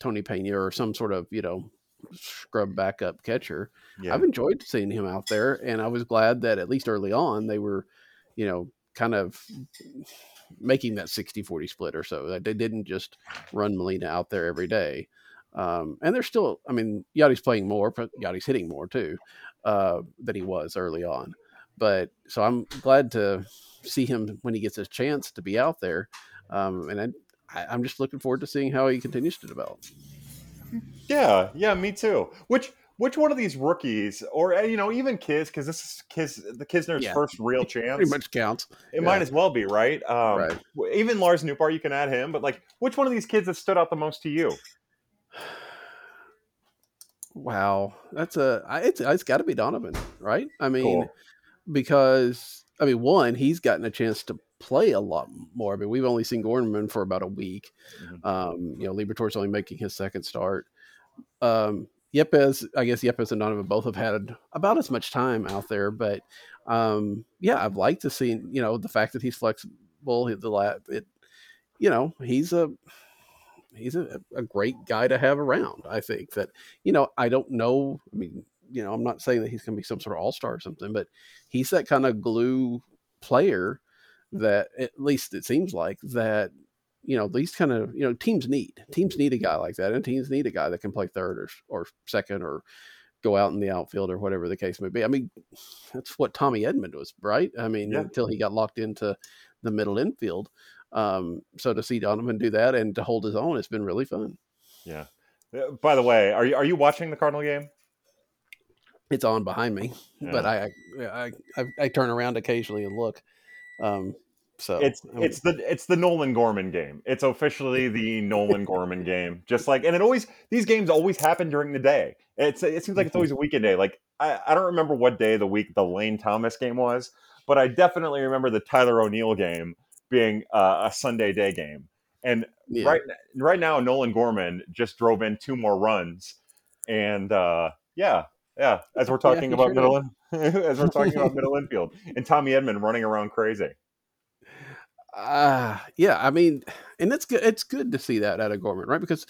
Tony Pena or some sort of, you know, scrub backup catcher. Yeah. I've enjoyed seeing him out there, and I was glad that at least early on they were, you know, kind of making that 60 40 split or so. That they didn't just run Molina out there every day. Um, and they're still, I mean, Yadi's playing more, but Yadi's hitting more too uh, than he was early on. But so I'm glad to see him when he gets his chance to be out there. Um, and I, I'm just looking forward to seeing how he continues to develop. Yeah, yeah, me too. Which which one of these rookies, or eh, you know, even Kiz, because this is Kiz, the Knizner's yeah. first real chance, pretty much counts. It yeah. might as well be, right? Um, right. Even Lars Nootbaar, you can add him, but like, which one of these kids has stood out the most to you? Wow, that's a it's it's got to be Donovan, right? I mean, cool. because I mean, one, he's gotten a chance to play a lot more. I mean, we've only seen Gorman for about a week. Mm-hmm. Um, you know, Liberatore's only making his second start. Um, Yepez, I guess Yepez and Donovan both have had about as much time out there, but um, yeah, I've liked to see you know the fact that he's flexible. The lab, it, you know, he's a he's a, a great guy to have around. I think that you know I don't know. I mean, you know, I'm not saying that he's going to be some sort of all star or something, but he's that kind of glue player that at least it seems like that you know these kind of you know teams need teams need a guy like that and teams need a guy that can play third or, or second or go out in the outfield or whatever the case may be i mean that's what tommy edman was right i mean yeah. until he got locked into the middle infield um, so to see Donovan do that and to hold his own, it's been really fun. Yeah. Uh, by the way, are you are you watching the Cardinal game? It's on behind me, yeah. but I, I, I I turn around occasionally and look. Um, so it's it's the it's the Nolan Gorman game. It's officially the Nolan <laughs> Gorman game. Just like and it always these games always happen during the day. It's it seems like it's always a weekend day. Like I, I don't remember what day of the week the Lane Thomas game was, but I definitely remember the Tyler O'Neill game being uh, a Sunday day game. And yeah. right right now, Nolan Gorman just drove in two more runs, and uh, yeah, yeah. As we're <laughs> talking yeah, about sure middle, in, <laughs> as we're talking about <laughs> middle infield, and Tommy Edman running around crazy. Uh yeah, I mean, and it's good. It's good to see that out of Gorman, right? Because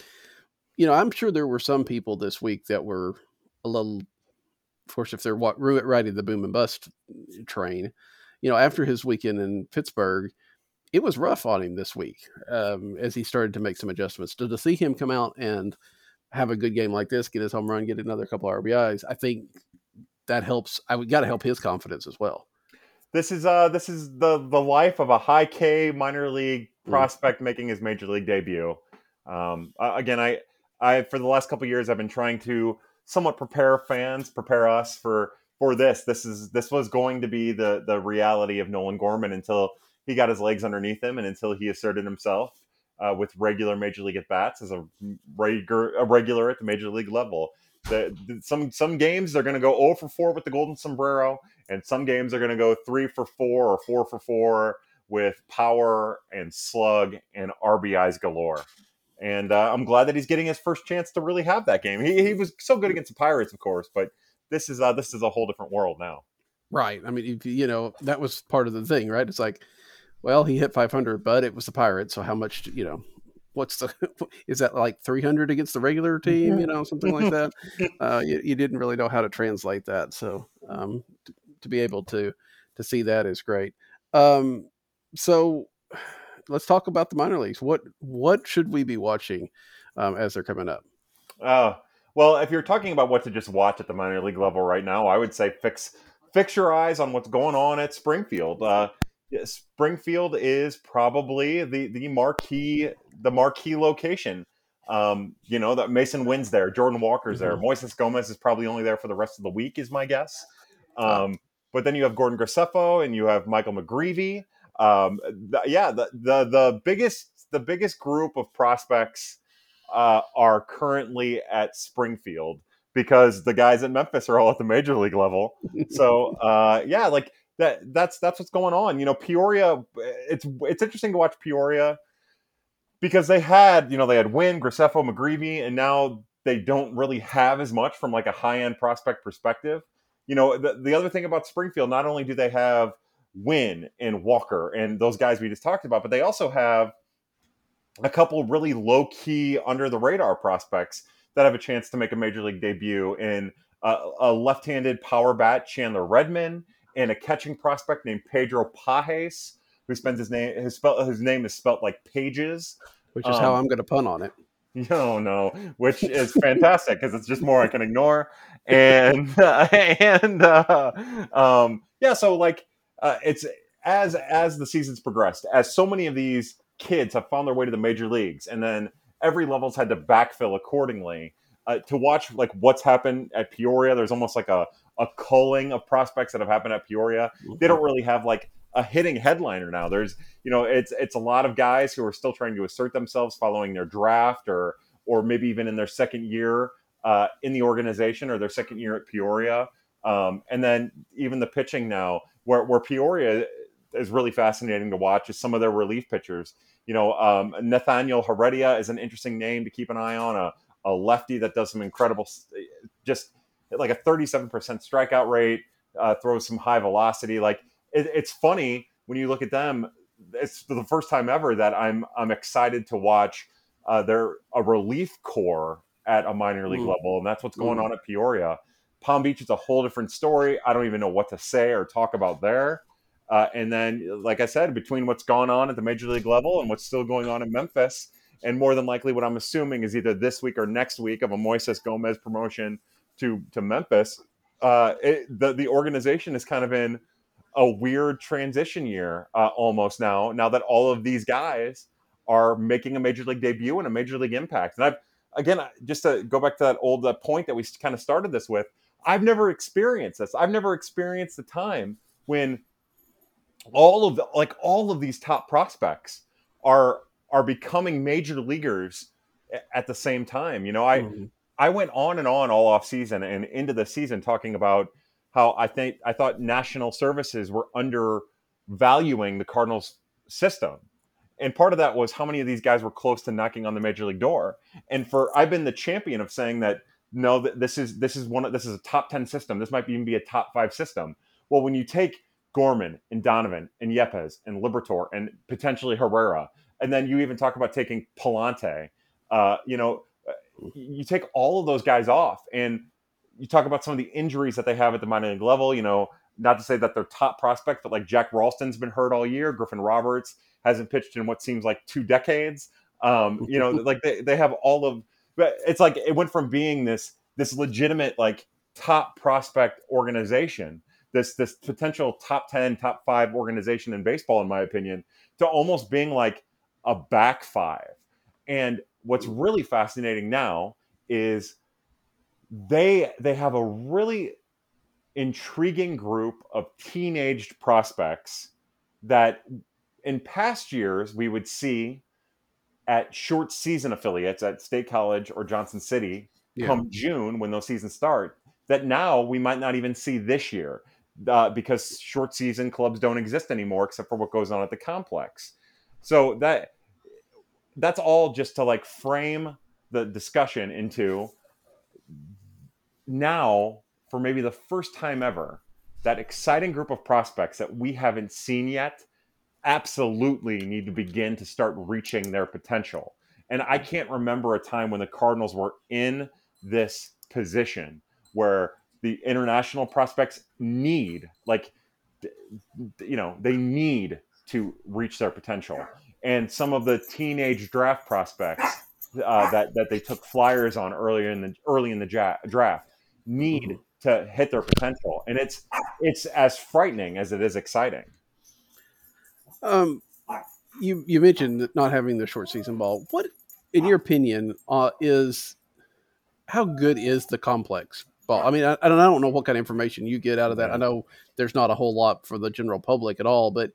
you know, I'm sure there were some people this week that were a little, of course, if they're what riding the boom and bust train, you know, after his weekend in Pittsburgh, it was rough on him this week um, as he started to make some adjustments. To, to see him come out and have a good game like this, get his home run, get another couple of RBIs, I think that helps. I got to help his confidence as well. This is uh this is the the life of a high K minor league mm. prospect mm. making his major league debut. Um, again, I I for the last couple years I've been trying to somewhat prepare fans, prepare us for for this. This is this was going to be the the reality of Nolan Gorman until he got his legs underneath him and until he asserted himself uh, with regular major league at bats as a regular a regular at the major league level. The, the, some some games they're going to go 0 for 4 with the golden sombrero, and some games are going to go 3 for 4 or 4 for 4 with power and slug and RBIs galore. And uh, I'm glad that he's getting his first chance to really have that game. He, he was so good against the Pirates, of course, but this is uh, this is a whole different world now. Right. I mean, you know, that was part of the thing, right? It's like, well, he hit 500, but it was the Pirates. So how much, you know, what's the, <laughs> is that like 300 against the regular team, you know, something like that? <laughs> Uh, you, you, didn't really know how to translate that. So um, to, to, be able to, to see that is great. Um, so let's talk about the minor leagues. What, what should we be watching um, as they're coming up? Uh, well, if you're talking about what to just watch at the minor league level right now, I would say fix fix your eyes on what's going on at Springfield. Uh, Springfield is probably the the marquee the marquee location. Um, you know that Masyn Winn's there, Jordan Walker's mm-hmm. there, Moises Gomez is probably only there for the rest of the week, is my guess. Um, but then you have Gordon Graceffo and you have Michael McGreevy. Um, the, yeah, the, the the biggest the biggest group of prospects uh, are currently at Springfield because the guys at Memphis are all at the major league level. <laughs> So uh, yeah, like that that's that's what's going on. You know, Peoria. It's it's interesting to watch Peoria because they had you know they had Winn, Graceffo, McGreevy, and now they don't really have as much from like a high end prospect perspective. You know, the, the other thing about Springfield, not only do they have Winn and Walker and those guys we just talked about, but they also have a couple really low key under the radar prospects that have a chance to make a major league debut in a left handed power bat, Chandler Redmond, and a catching prospect named Pedro Pages, who spends his name his, spell, his name is spelt like pages, which is um, how I'm going to pun on it. <laughs> No, no, which is fantastic because it's just more I can ignore, and uh, <laughs> and uh, um, yeah, so like uh, it's as as the seasons progressed, as so many of these kids have found their way to the major leagues, and then every level's had to backfill accordingly. Uh, to watch like what's happened at Peoria, there's almost like a a culling of prospects that have happened at Peoria. They don't really have like a hitting headliner now. There's you know it's it's a lot of guys who are still trying to assert themselves following their draft or or maybe even in their second year uh, in the organization or their second year at Peoria. Um, and then even the pitching now, where, where Peoria is really fascinating to watch is some of their relief pitchers. You know, um, Nathaniel Heredia is an interesting name to keep an eye on. A, a lefty that does some incredible, just like a 37% strikeout rate, uh, throws some high velocity. Like it, it's funny when you look at them. It's the first time ever that I'm I'm excited to watch uh, their a relief corps at a minor league mm. level, and that's what's going mm. on at Peoria. Palm Beach is a whole different story. I don't even know what to say or talk about there. Uh, and then, like I said, between what's gone on at the major league level and what's still going on in Memphis, and more than likely what I'm assuming is either this week or next week of a Moises Gomez promotion to to Memphis, uh, it, the the organization is kind of in a weird transition year uh, almost now. Now that all of these guys are making a major league debut and a major league impact, and I've again just to go back to that old uh, point that we kind of started this with, I've never experienced this. I've never experienced the time when all of the, like all of these top prospects are are becoming major leaguers at the same time. You know, I mm-hmm. I went on and on all off season and into the season talking about how I think I thought national services were undervaluing the Cardinals system. And part of that was how many of these guys were close to knocking on the major league door. And for I've been the champion of saying that no, this is this is one of this is a top 10 system. This might even be a top five system. Well, when you take Gorman and Donovan and Yepez and Liberatore and potentially Herrera. And then you even talk about taking Pallante. Uh, you know, uh, you take all of those guys off and you talk about some of the injuries that they have at the minor league level. You know, not to say that they're top prospects, but like Jack Ralston's been hurt all year. Griffin Roberts hasn't pitched in what seems like two decades. Um, you know, <laughs> like they, they have all of, it's like it went from being this this legitimate like top prospect organization this this potential top 10 top 5 organization in baseball in my opinion to almost being like a back five and what's really fascinating now is they they have a really intriguing group of teenaged prospects that in past years we would see at short season affiliates at State College or Johnson City Yeah. come June when those seasons start that now we might not even see this year uh, because short season clubs don't exist anymore except for what goes on at the complex. So that that's all just to like frame the discussion into now for maybe the first time ever that exciting group of prospects that we haven't seen yet absolutely need to begin to start reaching their potential. And I can't remember a time when the Cardinals were in this position where the international prospects need, like, you know, they need to reach their potential. And some of the teenage draft prospects uh, that that they took flyers on earlier in the early in the ja- draft need to hit their potential, and it's it's as frightening as it is exciting. Um, you you mentioned that not having the short season ball. What, in your opinion, uh, is how good is the complex ball? I mean, I, I don't I don't know what kind of information you get out of that. I know there's not a whole lot for the general public at all, but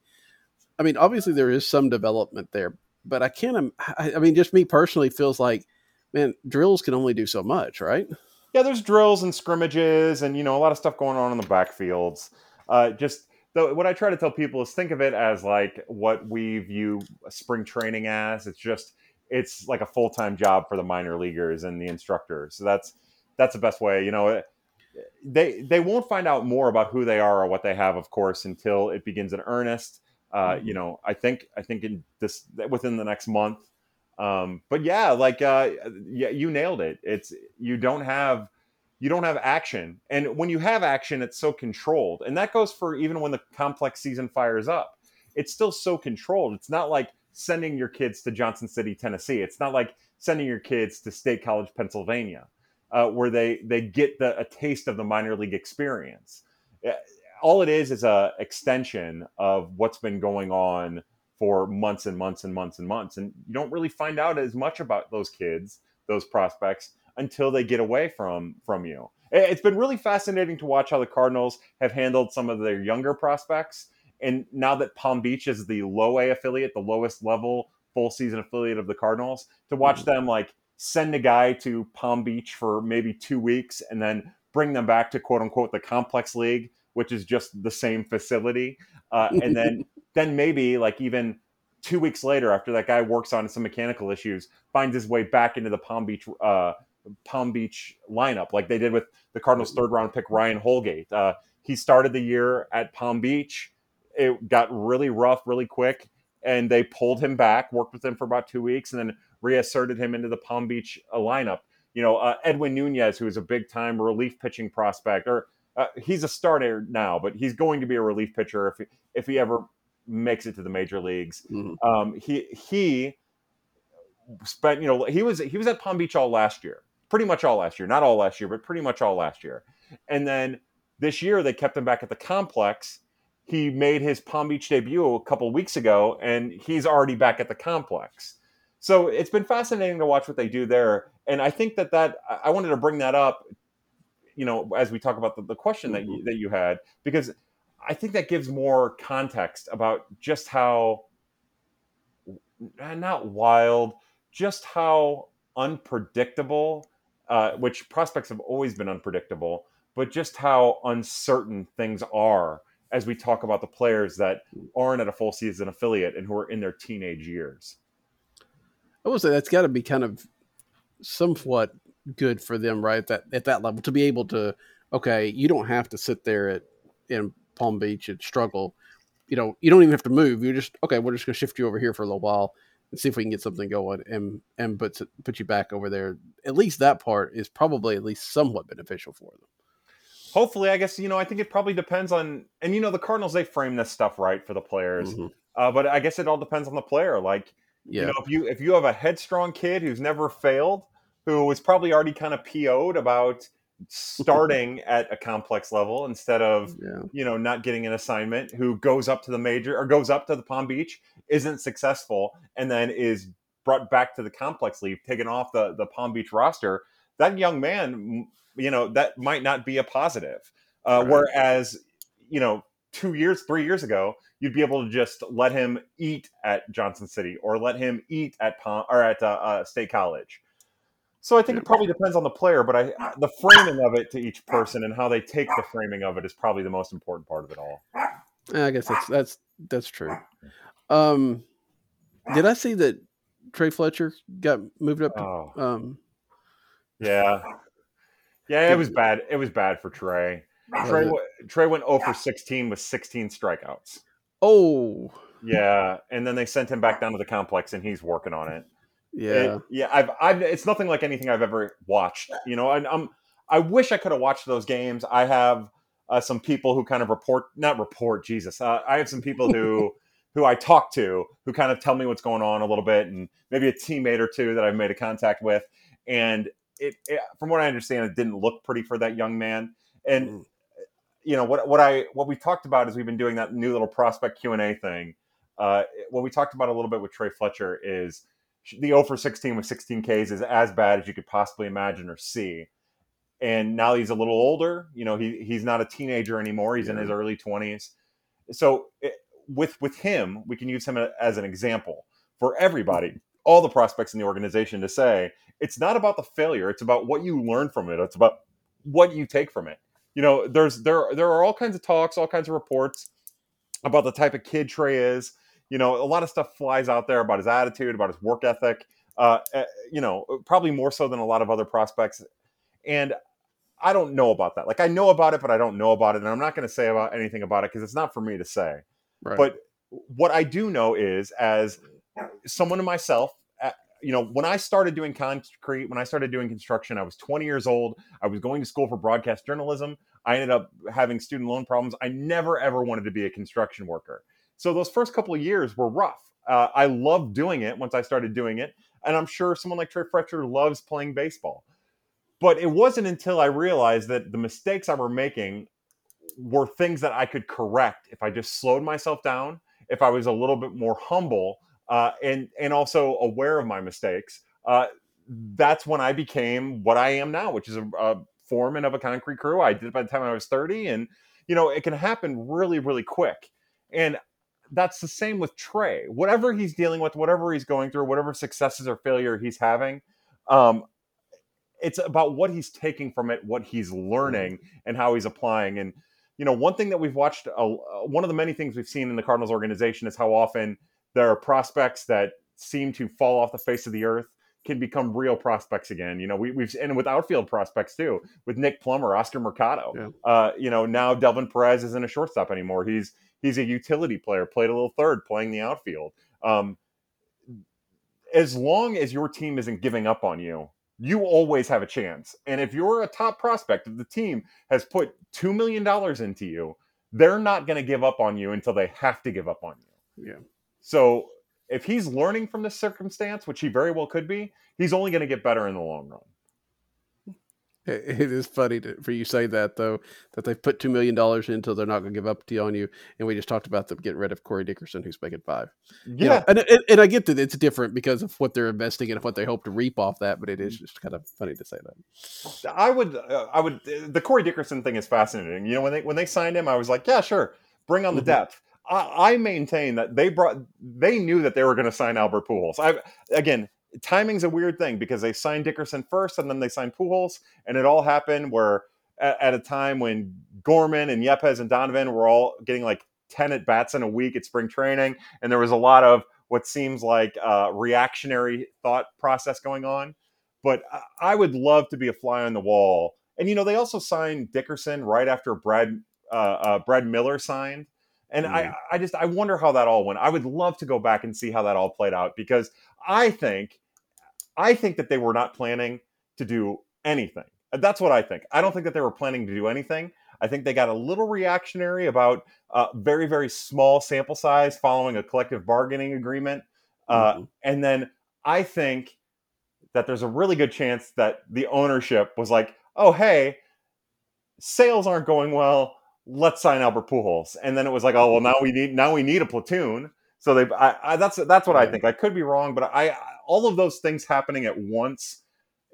I mean, obviously there is some development there. But I can't. I, I mean, just me personally feels like, man, drills can only do so much, right? Yeah, there's drills and scrimmages, and you know a lot of stuff going on in the backfields. Uh, just though, what I try to tell people is think of it as like what we view spring training as. It's just it's like a full time job for the minor leaguers and the instructors. So that's that's the best way. You know, it- they they won't find out more about who they are or what they have, of course, until it begins in earnest. Uh, you know, I think I think in this within the next month. Um, but yeah, like uh, yeah, you nailed it. It's you don't have you don't have action, and when you have action, it's so controlled, and that goes for even when the complex season fires up. It's still so controlled. It's not like sending your kids to Johnson City, Tennessee. It's not like sending your kids to State College, Pennsylvania, uh, where they they get the, a taste of the minor league experience. All it is is a extension of what's been going on for months and months and months and months, and you don't really find out as much about those kids, those prospects, until they get away from from you. It- It's been really fascinating to watch how the Cardinals have handled some of their younger prospects. And now that Palm Beach is the low A affiliate, the lowest level full season affiliate of the Cardinals, to watch mm-hmm. them like send a guy to Palm Beach for maybe two weeks and then bring them back to quote unquote the complex league, which is just the same facility, uh, <laughs> and then then maybe like even two weeks later after that guy works on some mechanical issues, finds his way back into the Palm Beach uh, Palm Beach lineup, like they did with the Cardinals' third round pick Ryan Holgate. Uh, he started the year at Palm Beach. It got really rough, really quick, and they pulled him back. Worked with him for about two weeks, and then reasserted him into the Palm Beach uh, lineup. You know, uh, Edwin Nunez, who is a big time relief pitching prospect, or uh, he's a starter now, but he's going to be a relief pitcher if he, if he ever makes it to the major leagues. Mhm. Um, he he spent you know he was he was at Palm Beach all last year, pretty much all last year, not all last year, but pretty much all last year. And then this year they kept him back at the complex. He made his Palm Beach debut a couple of weeks ago, and he's already back at the complex. So it's been fascinating to watch what they do there. And I think that that I wanted to bring that up, you know, as we talk about the, the question that you, that you had, because I think that gives more context about just how not wild, just how unpredictable, uh, which prospects have always been unpredictable, but just how uncertain things are as we talk about the players that aren't at a full season affiliate and who are in their teenage years. I would say that's got to be kind of somewhat good for them, right? That at that level to be able to, okay, you don't have to sit there at in Palm Beach and struggle. You know, you don't even have to move. You're just okay. We're just going to shift you over here for a little while and see if we can get something going, and and put put you back over there. At least that part is probably at least somewhat beneficial for them. Hopefully, I guess you know. I think it probably depends on, and you know, the Cardinals they frame this stuff right for the players, Mhm. uh, but I guess it all depends on the player. Like, Yeah, You know, if you if you have a headstrong kid who's never failed, who was probably already kind of PO'd about starting <laughs> at a complex level instead of yeah, you know not getting an assignment, who goes up to the major or goes up to the Palm Beach, isn't successful, and then is brought back to the complex leave taken off the the Palm Beach roster, that young man, you know, that might not be a positive. Uh, Right. Whereas, you know, two years, three years ago, you'd be able to just let him eat at Johnson City or let him eat at Palm or at uh, uh, State College. So I think it probably depends on the player, but I the framing of it to each person and how they take the framing of it is probably the most important part of it all. I guess that's that's that's true. Um, did I see that Tre Fletcher got moved up? To, Oh, um, yeah, yeah, it was bad. It was bad for Tre. Tre, Tre went 0 for 16 with 16 strikeouts. oh, Yeah, and then they sent him back down to the complex, and he's working on it. Yeah, It- yeah. I've, I've, it's nothing like anything I've ever watched. You know, and I'm, I wish I could have watched those games. I have uh, some people who kind of report, not report, Jesus. Uh, I have some people who, <laughs> who I talk to who kind of tell me what's going on a little bit, and maybe a teammate or two that I've made a contact with, and it, it from what I understand, it didn't look pretty for that young man, and. Mm. You know what? What I what we talked about is we've been doing that new little prospect Q and A thing. Uh, what we talked about a little bit with Tre Fletcher is the 0 for 16 with 16 Ks is as bad as you could possibly imagine or see. And now he's a little older. You know, he he's not a teenager anymore. He's in his early 20s. So it, with with him, we can use him as an example for everybody, all the prospects in the organization to say it's not about the failure. It's about what you learn from it. It's about what you take from it. You know, there's there there are all kinds of talks, all kinds of reports about the type of kid Tre is you know a lot of stuff flies out there about his attitude about his work ethic uh, uh, you know probably more so than a lot of other prospects. And i don't know about that. Like i know about it but i don't know about it and i'm not going to say about anything about it because it's not for me to say. Right. but what i do know is as someone to myself uh, you know when i started doing concrete when i started doing construction i was 20 years old. I was going to school for broadcast journalism. I ended up having student loan problems. I never ever wanted to be a construction worker so those first couple of years were rough. Uh, I loved doing it once I started doing it, and I'm sure someone like Tre Fletcher loves playing baseball. But it wasn't until I realized that the mistakes I were making were things that I could correct if I just slowed myself down, if I was a little bit more humble, uh, and and also aware of my mistakes. Uh, that's when I became what I am now, which is a, a foreman of a concrete crew. I did it by the time I was 30, and you know it can happen really, really quick. And that's the same with Tre. Whatever he's dealing with, whatever he's going through, whatever successes or failure he's having, um, it's about what he's taking from it, what he's learning, and how he's applying. And you know, one thing that we've watched, uh, one of the many things we've seen in the Cardinals organization is how often there are prospects that seem to fall off the face of the earth can become real prospects again. You know, we, we've and with outfield prospects too, with Nick Plummer, Oscar Mercado. Yeah. Uh, you know, now Delvin Perez isn't a shortstop anymore. He's he's a utility player, played a little third, playing the outfield. Um, as long as your team isn't giving up on you, you always have a chance. And if you're a top prospect, if the team has put two million dollars into you, they're not going to give up on you until they have to give up on you. Yeah. So if he's learning from this circumstance, which he very well could be, he's only going to get better in the long run. It is funny to, for you to say that though that they've put two million dollars into they're not going to give up to you on you, and we just talked about them getting rid of Corey Dickerson who's making five. Yeah, You know, and, and and I get that it's different because of what they're investing and what they hope to reap off that, but it is just kind of funny to say that. I would, uh, I would. The Corey Dickerson thing is fascinating. You know, when they when they signed him, I was like, yeah, sure, bring on the Mhm. depth. I, I maintain that they brought, they knew that they were going to sign Albert Pujols. I again, timing's a weird thing because they signed Dickerson first and then they signed Pujols, and it all happened where at, at a time when Gorman and Yepez and Donovan were all getting like ten at bats in a week at spring training, and there was a lot of what seems like uh, reactionary thought process going on but I- I would love to be a fly on the wall. And you know, they also signed Dickerson right after Brad uh, uh, Brad Miller signed, and I Mhm. I just I wonder how that all went. I would love to go back and see how that all played out because I think I think that they were not planning to do anything. That's what I think. I don't think that they were planning to do anything. I think they got a little reactionary about uh, very very small sample size following a collective bargaining agreement, uh, Mhm. and then I think that there's a really good chance that the ownership was like, "Oh, hey, sales aren't going well. Let's sign Albert Pujols." And then it was like, "Oh, well, now we need now we need a platoon." So they, I, I, that's that's what I think. I could be wrong, but I all of those things happening at once.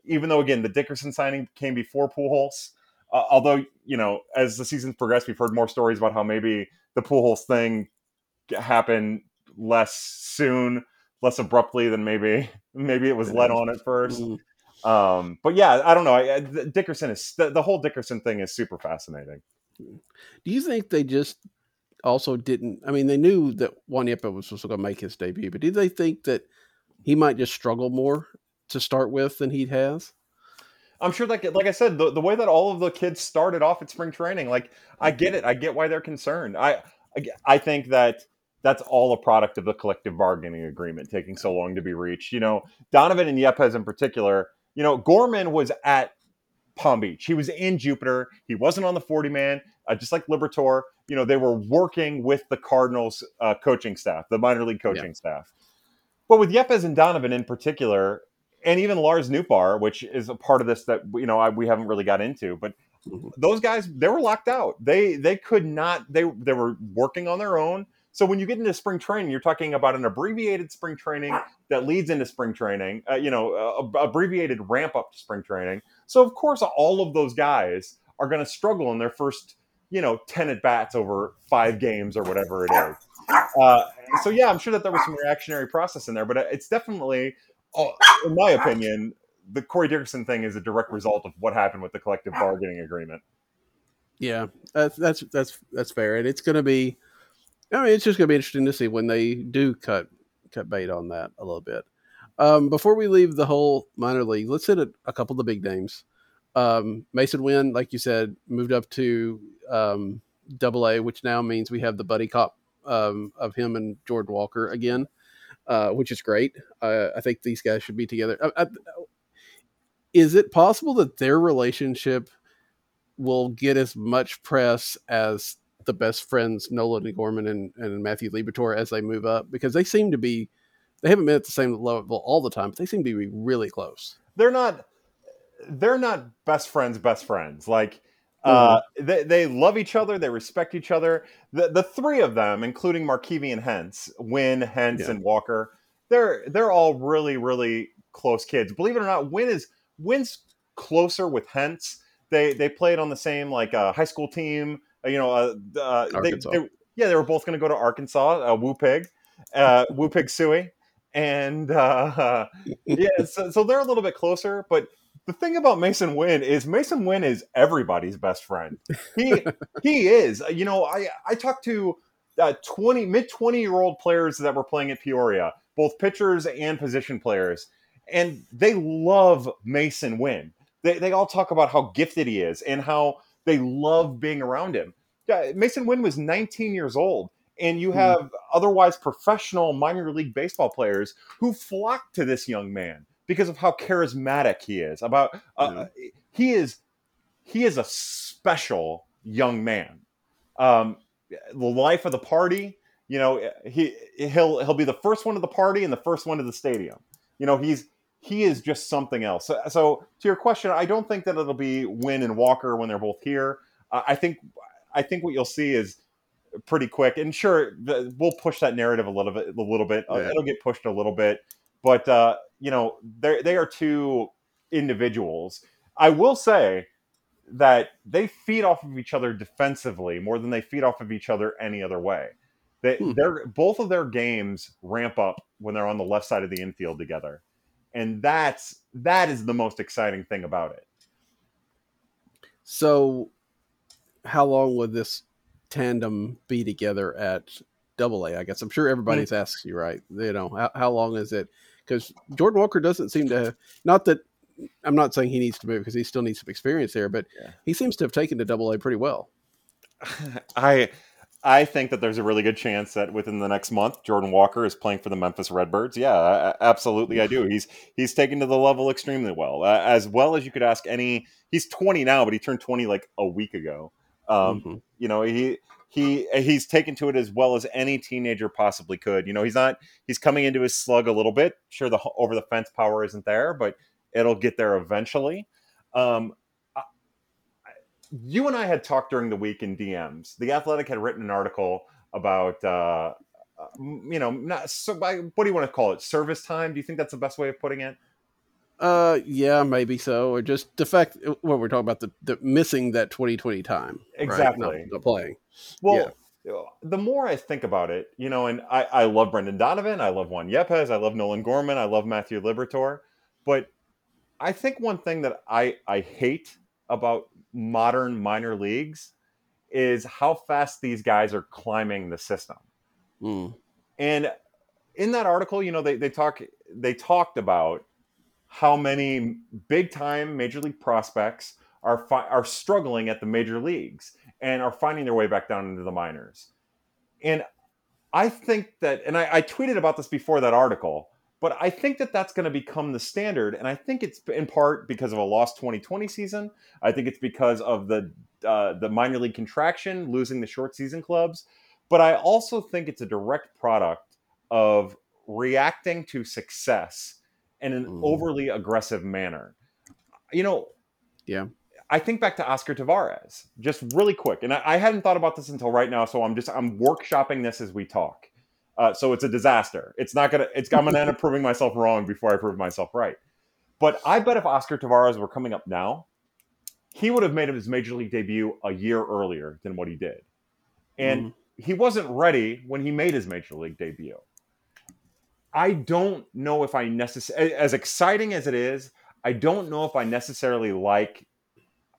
Even though again the Dickerson signing came before Pujols, Uh, although you know, as the season's progressed, we've heard more stories about how maybe the Pujols thing happened less soon, less abruptly than maybe <laughs> maybe it was led on at 1st Mhm. Um, but yeah, I don't know. I- Dickerson is the, the whole Dickerson thing is super fascinating. Do you think they just also didn't? I mean, they knew that Juan Yepez was supposed to make his debut, but did they think that he might just struggle more to start with than he has? I'm sure that, like I said, the, the way that all of the kids started off at spring training, like I get it. I get why they're concerned. I I, I think that that's all a product of the collective bargaining agreement taking so long to be reached. You know, Donovan and Yepez in particular, you know, Gorman was at Palm Beach. He was in Jupiter. He wasn't on the 40 man, uh, just like Liberatore. You know, they were working with the Cardinals uh, coaching staff, the minor league coaching staff. But with Yepez and Donovan in particular, and even Lars Nootbaar, which is a part of this that you know I, we haven't really got into, but Mhm. those guys they were locked out. They they could not. They they were working on their own. So when you get into spring training, you're talking about an abbreviated spring training that leads into spring training. Uh, you know, abbreviated ramp up to spring training. So of course, all of those guys are going to struggle in their first, you know, ten at bats over five games or whatever it is. Uh, so yeah, I'm sure that there was some reactionary process in there, but it's definitely, uh, in my opinion, the Corey Dickerson thing is a direct result of what happened with the collective bargaining agreement. Yeah, that's that's that's that's fair, and it's going to be. I mean, it's just going to be interesting to see when they do cut cut bait on that a little bit. Um, before we leave the whole minor league, let's hit a, a couple of the big names. Um, Masyn Winn, like you said, moved up to um, Double A, which now means we have the buddy cop um, of him and Jordan Walker again, uh, which is great. Uh, I think these guys should be together. I, I, is it possible that their relationship will get as much press as the best friends Nolan and Gorman and, and Matthew Liberatore as they move up? Because they seem to be, they haven't been at the same level all the time, but they seem to be really close. They're not, they're not best friends, best friends. Like, uh, they, they love each other. They respect each other. The the three of them, including Markevian Hence, Winn, Hence, Yeah. and Walker, they're they're all really really close kids. Believe it or not, Winn is Winn's closer with Hence. They they played on the same like uh, high school team. You know, uh, uh, they, they- yeah, they were both going to go to Arkansas. Uh, Woo Pig, uh, Pig Sooie, and uh, <laughs> yeah, so, so they're a little bit closer. But the thing about Masyn Winn is Masyn Winn is everybody's best friend. He <laughs> he is. You know, I I talked to uh, twenty mid twenty year old players that were playing at Peoria, both pitchers and position players, and they love Masyn Winn. They they all talk about how gifted he is and how they love being around him. Masyn Winn was 19 years old, and you Hmm. have otherwise professional minor league baseball players who flock to this young man because of how charismatic he is. About uh, he is he is a special young man. Um, the life of the party. You know, he he'll he'll be the first one to the party and the first one to the stadium. You know, he's he is just something else. So, so to your question, I don't think that it'll be Winn and Walker when they're both here. Uh, I think I think what you'll see is pretty quick. And sure, the, we'll push that narrative a little bit. A little bit. Uh, Yeah. It'll get pushed a little bit, but uh, you know, they they are two individuals. I will say that they feed off of each other defensively more than they feed off of each other any other way. They, Hmm. they're both of their games ramp up when they're on the left side of the infield together, and that's that is the most exciting thing about it. So, how long would this tandem be together at Double A? I guess I'm sure everybody's asks you, right? You know, how, how long is it? Because Jordan Walker doesn't seem to. Not that I'm not saying he needs to move because he still needs some experience there, but Yeah. he seems to have taken to Double A pretty well. <laughs> I I think that there's a really good chance that within the next month, Jordan Walker is playing for the Memphis Redbirds. Yeah, I- absolutely, I do. He's he's taken to the level extremely well, uh, as well as you could ask any. He's 20 now, but he turned 20 like a week ago. Um, Mhm. you know he he he's taken to it as well as any teenager possibly could. You know he's not he's coming into his slug a little bit. Sure the over the fence power isn't there but it'll get there eventually. Um I- you and i had talked during the week in dms the athletic had written an article about uh uh, you know not so what do you want to call it? Service time? Do you think that's the best way of putting it Uh, yeah, maybe so, or just the fact what we're talking about the, the missing that 2020 time, Exactly. right? Not, not playing. Well, yeah. the more I think about it, you know, and I, I love Brendan Donovan, I love Juan Yepez, I love Nolan Gorman, I love Matthew Liberatore, but I think one thing that I I hate about modern minor leagues is how fast these guys are climbing the system. Mm. And in that article, you know, they, they talk they talked about how many big time major league prospects are fi- are struggling at the major leagues and are finding their way back down into the minors. And I think that, and I, I tweeted about this before that article, but I think that that's going to become the standard. And I think it's in part because of a lost 2020 season. I think it's because of the uh, the minor league contraction, losing the short season clubs. But I also think it's a direct product of reacting to success in an Mm. overly aggressive manner. You know, Yeah. I think back to Oscar Taveras, just really quick, and I, I hadn't thought about this until right now, so I'm just I'm workshopping this as we talk. Uh, so it's a disaster. It's not gonna. It's I'm gonna end up <laughs> proving myself wrong before I prove myself right. But I bet if Oscar Taveras were coming up now, he would have made his major league debut a year earlier than what he did, and Mhm. he wasn't ready when he made his major league debut. I don't know if I necessarily, as exciting as it is, I don't know if I necessarily like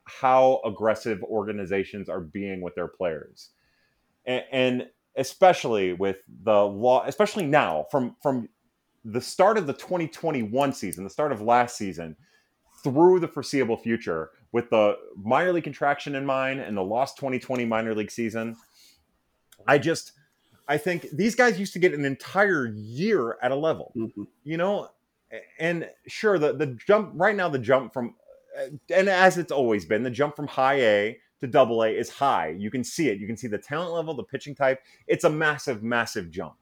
how aggressive organizations are being with their players, and, and especially with the law, especially now from from the start of the 2021 season, the start of last season, through the foreseeable future, with the minor league contraction in mind and the lost 2020 minor league season. I just, I think these guys used to get an entire year at a level Mhm. you know? And sure the the jump right now the jump from and as it's always been the jump from high a to double a is high. You can see it. You can see the talent level the pitching type. It's a massive massive jump.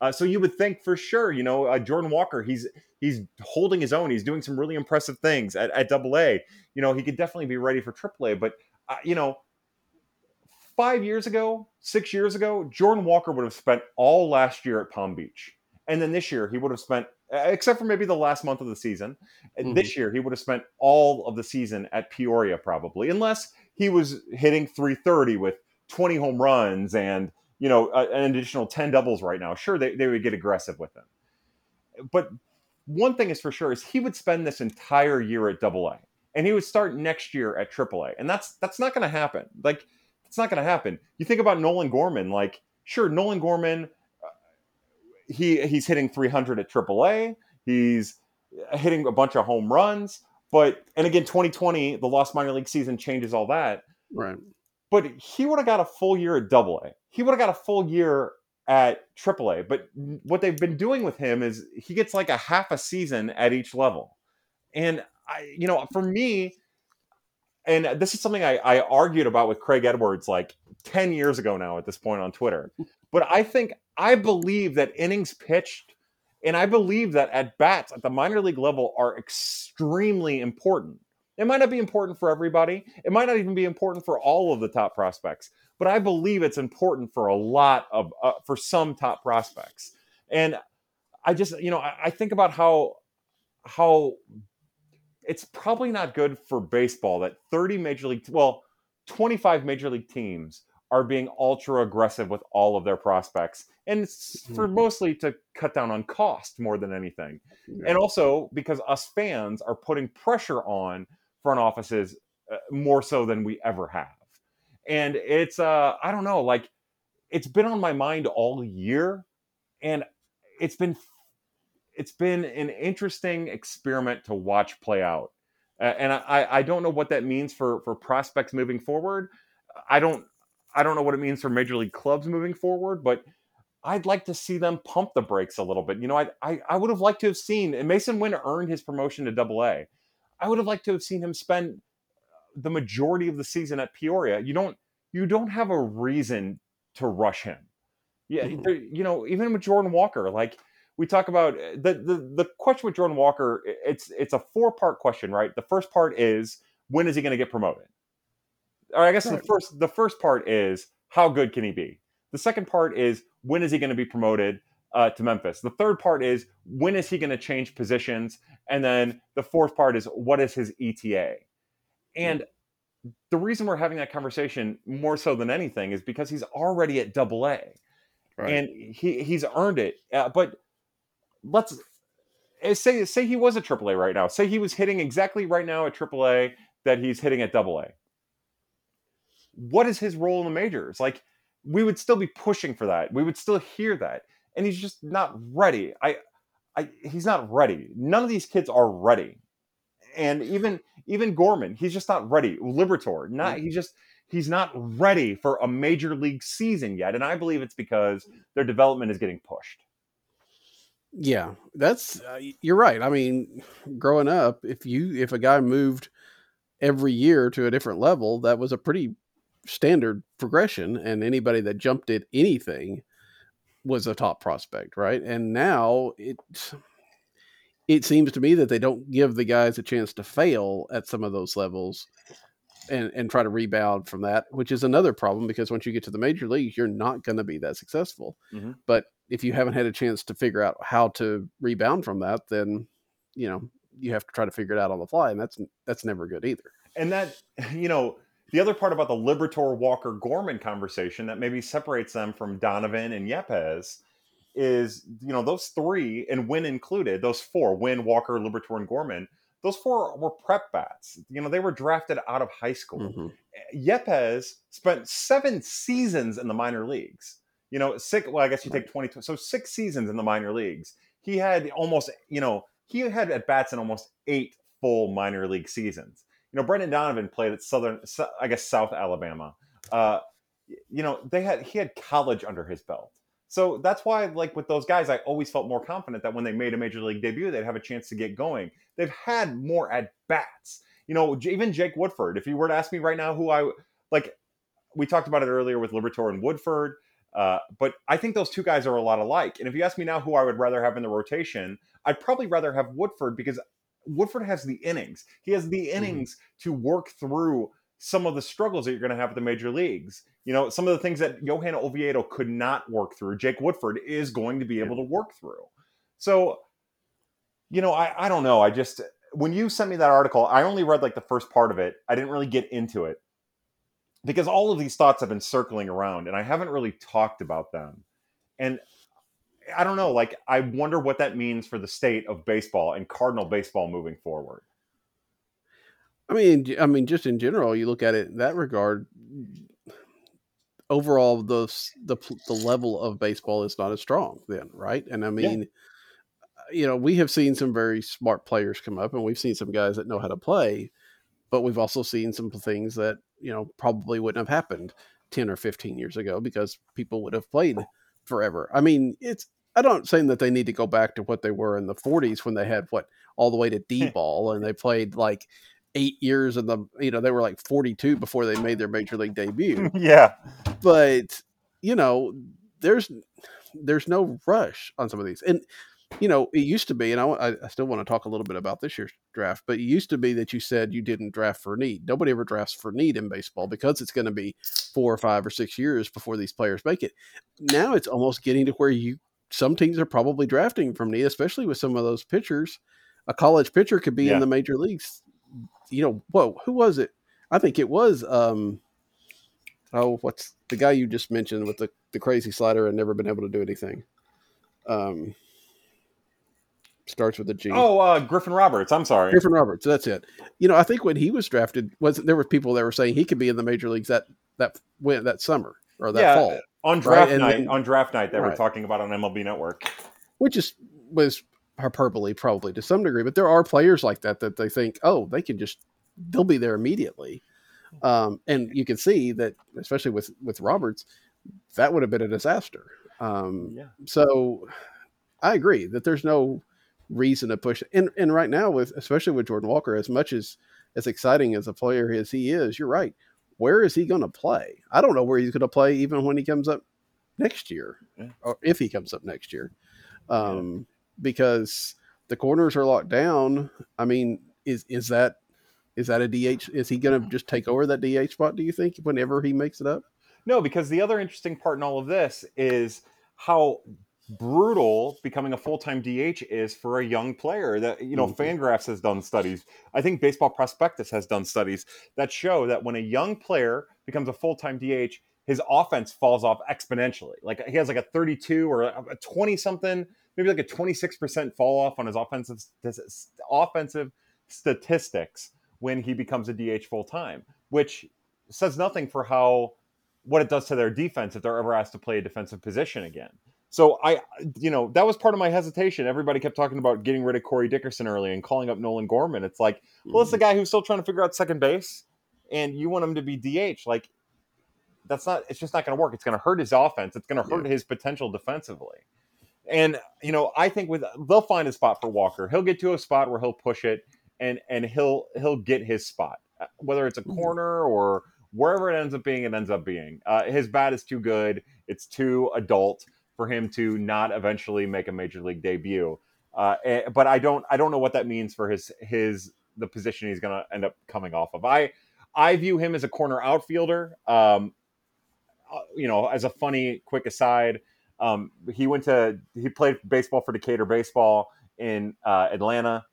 Uh, so you would think for sure you know uh, jordan walker he's he's holding his own. He's doing some really impressive things at, at double a. You know he could definitely be ready for triple a but uh, you know five years ago six years ago jordan walker would have spent all last year at palm beach. And then this year he would have spent except for maybe the last month of the season Mhm. this year he would have spent all of the season at peoria probably unless he was hitting 330 with 20 home runs and you know an additional 10 doubles right now. Sure they, they would get aggressive with him. But one thing is for sure is he would spend this entire year at double a and he would start next year at triple a and that's that's not going to happen. Like it's not going to happen you think about nolan gorman like sure nolan gorman uh, he he's hitting 300 at AAA. He's hitting a bunch of home runs, but and again 2020 the lost minor league season changes all that. Right. But he would have got a full year at AA. He would have got a full year at AAA. But what they've been doing with him is he gets like a half a season at each level. And I you know, for me and this is something I, I argued about with Craig Edwards like 10 years ago now at this point on Twitter. <laughs> But I think I believe that innings pitched and I believe that at bats at the minor league level are extremely important. It might not be important for everybody. It might not even be important for all of the top prospects, but I believe it's important for a lot of uh, for some top prospects. And I just, you know, I, I think about how how it's probably not good for baseball that 30 major league well 25 major league teams are being ultra aggressive with all of their prospects and it's for mostly to cut down on cost more than anything. Yeah. and also because us fans are putting pressure on front offices uh, more so than we ever have. And it's uh i don't know like it's been on my mind all year and it's been it's been an interesting experiment to watch play out. Uh, and I, I don't know what that means for for prospects moving forward. I don't i don't know what it means for major league clubs moving forward but i'd like to see them pump the brakes a little bit. You know i i, I would have liked to have seen and Masyn Winn earned his promotion to double a. I would have liked to have seen him spend the majority of the season at peoria. You don't you don't have a reason to rush him. Yeah Mhm. you know even with jordan walker like we talk about uh, the, the the question with Jordan Walker. It's it's a four part question, right? The first part is when is he going to get promoted? Or I guess the first the first part is how good can he be? The second part is when is he going to be promoted? uh, to Memphis. The third part is when is he going to change positions? And then the fourth part is what is his ETA? And the reason we're having that conversation more so than anything is because he's already at double A. Right. And he, he's earned it. Uh, but let's eh, say say he was a AAA right now. Say he was hitting exactly right now at AAA that he's hitting at double A. What is his role in the majors? Like we would still be pushing for that. We would still hear that. And he's just not ready. I I he's not ready. None of these kids are ready. And even even Gorman, he's just not ready. Liberatore, not he's just he's not ready for a major league season yet. And I believe it's because their development is getting pushed. Yeah, that's uh, you're right. I mean, growing up, if you if a guy moved every year to a different level, that was a pretty standard progression and anybody that jumped at anything was a top prospect, right? And now it it seems to me that they don't give the guys a chance to fail at some of those levels and and try to rebound from that, which is another problem because once you get to the major leagues, you're not going to be that successful. Mm-hmm. But if you haven't had a chance to figure out how to rebound from that, then you know you have to try to figure it out on the fly, and that's that's never good either. And that <laughs> you know the other part about the Liberatore Walker Gorman conversation that maybe separates them from Donovan and Yepez is, you know, those three and Winn included, those four, Winn, Walker, Liberatore and Gorman, those four were prep bats. You know, they were drafted out of high school. Mm-hmm. Yepez spent seven seasons in the minor leagues. You know, six, well, I guess you take 20, so six seasons in the minor leagues. He had almost, you know, he had at bats in almost eight full minor league seasons you know, Brendan Donovan played at Southern, I guess South Alabama. Uh, you know, they had he had college under his belt. So that's why, like with those guys, I always felt more confident that when they made a major league debut, they'd have a chance to get going. They've had more at bats. You know, even Jake Woodford. If you were to ask me right now who I like, we talked about it earlier with Liberatore and Woodford. Uh, but I think those two guys are a lot alike. And if you ask me now who I would rather have in the rotation, I'd probably rather have Woodford because Woodford has the innings. He has the mm-hmm. innings mm-hmm. to work through some of the struggles that you're going to have at the major leagues. You know, some of the things that Johan Oviedo could not work through, Jake Woodford is going to be able to work through. So, you know, I, I don't know. I just, when you sent me that article, I only read like the first part of it. I didn't really get into it because all of these thoughts have been circling around and I haven't really talked about them. And I don't know. Like, I wonder what that means for the state of baseball and Cardinal baseball moving forward. I mean, I mean, just in general, you look at it in that regard. Overall, the the the level of baseball is not as strong then, right? And I mean, yeah. you know, we have seen some very smart players come up, and we've seen some guys that know how to play, but we've also seen some things that you know probably wouldn't have happened ten or fifteen years ago because people would have played forever. I mean, it's I don't saying that they need to go back to what they were in the 40s when they had what all the way to <laughs> D ball and they played like eight years in the you know they were like 42 before they made their major league debut. <laughs> yeah, but you know there's there's no rush on some of these and. You know, it used to be, and I, I still want to talk a little bit about this year's draft, but it used to be that you said you didn't draft for need. Nobody ever drafts for need in baseball because it's going to be four or five or six years before these players make it. Now it's almost getting to where you some teams are probably drafting from need, especially with some of those pitchers. A college pitcher could be yeah. in the major leagues. You know, whoa, who was it? I think it was um oh, what's the guy you just mentioned with the, the crazy slider and never been able to do anything? Um starts with a G. Oh, uh, Griffin Roberts. I'm sorry. Griffin Roberts. That's it. You know, I think when he was drafted, was there were people that were saying he could be in the major leagues that that went that summer or that yeah, fall on draft right? night. Then, on draft night that right. we're talking about on MLB Network, which is was hyperbole probably to some degree, but there are players like that that they think, oh, they can just they'll be there immediately, um, and you can see that especially with with Roberts, that would have been a disaster. Um, yeah. So I agree that there's no reason to push. And and right now with especially with Jordan Walker, as much as as exciting as a player as he is, you're right where is he going to play? I don't know where he's going to play even when he comes up next year, yeah. or if he comes up next year, um, yeah. because the corners are locked down. I mean, is is that is that a DH? Is he going to just take over that DH spot? Do you think whenever he makes it up? No, because the other interesting part in all of this is how brutal becoming a full-time DH is for a young player. That you know, Mhm. Fangraphs has done studies. I think Baseball Prospectus has done studies that show that when a young player becomes a full-time DH, his offense falls off exponentially. Like he has like a 32 or a 20 something, maybe like a 26% fall off on his offensive offensive statistics when he becomes a DH full time, which says nothing for how what it does to their defense if they're ever asked to play a defensive position again. So I, you know, that was part of my hesitation. Everybody kept talking about getting rid of Corey Dickerson early and calling up Nolan Gorman. It's like, well, it's the guy who's still trying to figure out second base, and you want him to be DH. Like, that's not. It's just not going to work. It's going to hurt his offense. It's going to hurt Yeah. his potential defensively. And you know, I think with they'll find a spot for Walker. He'll get to a spot where he'll push it, and and he'll he'll get his spot, Uh, whether it's a Mhm. corner or wherever it ends up being. It ends up being. Uh, his bat is too good. It's too adult for him to not eventually make a major league debut. Uh, eh, but I don't I don't know what that means for his his the position he's going to end up coming off of. I I view him as a corner outfielder. Um, uh, you know, as a funny quick aside, um, he went to he played baseball for Decatur baseball in uh, Atlanta,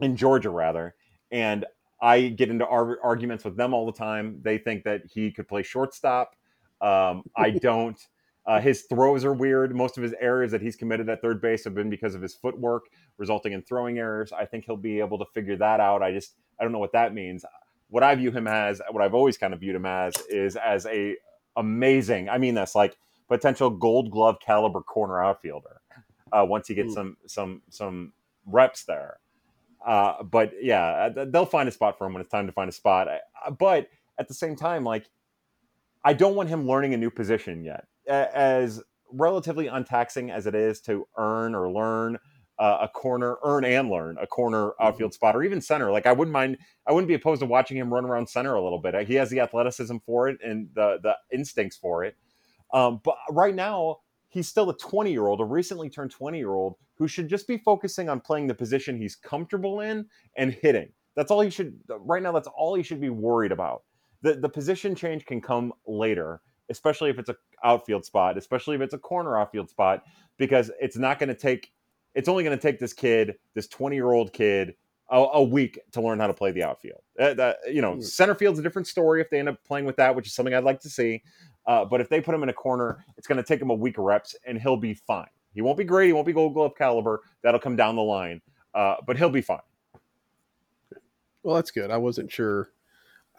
in Georgia rather, and I get into ar- arguments with them all the time. They think that he could play shortstop. Um, I <laughs> don't. Uh, his throws are weird. Most of his errors that he's committed at third base have been because of his footwork, resulting in throwing errors. I think he'll be able to figure that out. I just I don't know what that means. What I view him as, what I've always kind of viewed him as, is as a amazing. I mean, this like potential Gold Glove caliber corner outfielder. Uh, once he gets Mm. some some some reps there, uh, but yeah, they'll find a spot for him when it's time to find a spot. I- But at the same time, like I don't want him learning a new position yet. As relatively untaxing as it is to earn or learn uh, a corner, earn and learn a corner outfield spot, or even center. Like I wouldn't mind. I wouldn't be opposed to watching him run around center a little bit. He has the athleticism for it and the the instincts for it. Um, but right now, he's still a 20 year old, a recently turned 20 year old who should just be focusing on playing the position he's comfortable in and hitting. That's all he should. Right now, that's all he should be worried about. The the position change can come later, especially if it's a outfield spot, especially if it's a corner outfield spot, because it's not going to take. It's only going to take this kid, this 20 year old kid, a, a week to learn how to play the outfield. Uh, that, you know, Hmm. center field's a different story if they end up playing with that, which is something I'd like to see. Uh, but if they put him in a corner, it's going to take him a week of reps, and he'll be fine. He won't be great. He won't be Gold Glove caliber. That'll come down the line, uh, but he'll be fine. Well, that's good. I wasn't sure.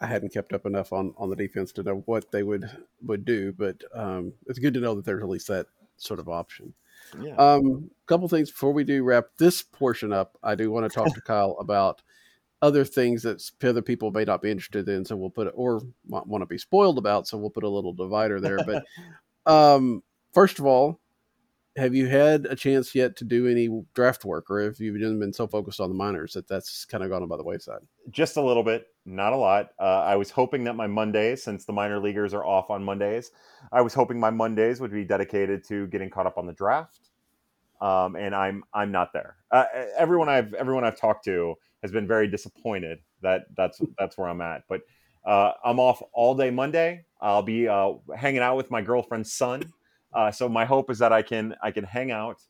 I hadn't kept up enough on, on the defense to know what they would would do, but um, it's good to know that there's at least that sort of option. Yeah. Um, couple things before we do wrap this portion up. I do want to talk to <laughs> Kyle about other things that other people may not be interested in. So we'll put it, or want to be spoiled about. So we'll put a little divider there. But <laughs> um, first of all, have you had a chance yet to do any draft work, or have you been so focused on the minors that that's kind of gone by the wayside? just a little bit, not a lot. Uh, I was hoping that my Mondays, since the minor leaguers are off on Mondays, I was hoping my Mondays would be dedicated to getting caught up on the draft. Um, and I'm I'm not there. Uh, everyone I've everyone I've talked to has been very disappointed that that's that's where I'm at. But uh, I'm off all day Monday. I'll be uh, hanging out with my girlfriend's son. Uh, so my hope is that I can I can hang out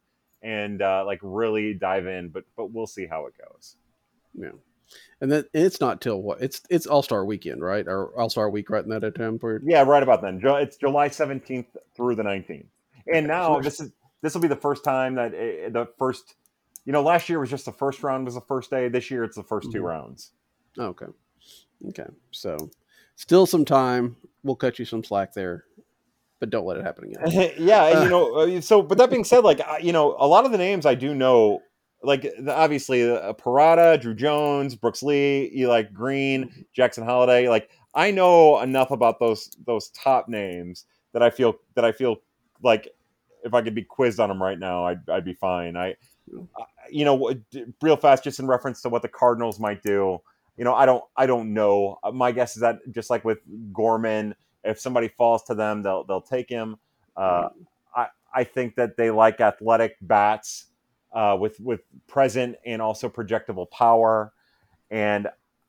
and uh, like really dive in. But but we'll see how it goes. Yeah. And then it's not till what? It's it's All Star Weekend, right? Or All Star Week, right in that time period. Yeah, right about then. It's July seventeenth through the nineteenth, and now this is this will be the first time that uh, the first. You know, last year was just the first round was the first day. This year it's the 1st two Mhm. rounds. Okay. Okay. So still some time. We'll cut you some slack there, but don't let it happen again. <laughs> yeah, and you know, <laughs> uh, so but that being said, like you know, a lot of the names I do know, like the- obviously uh, Parada, Drew Jones, Brooks Lee, Eli Green, Jackson Holliday. Like I know enough about those those top names that I feel that I feel like if I could be quizzed on them right now, I'd I'd be fine. I, I- you know, real fast, just in reference to what the Cardinals might do. You know, I don't I don't know. Uh, My guess is that just like with Gorman, if somebody falls to them, they'll they'll take him. Uh, I I think that they like athletic bats uh, with with present and also projectable power. And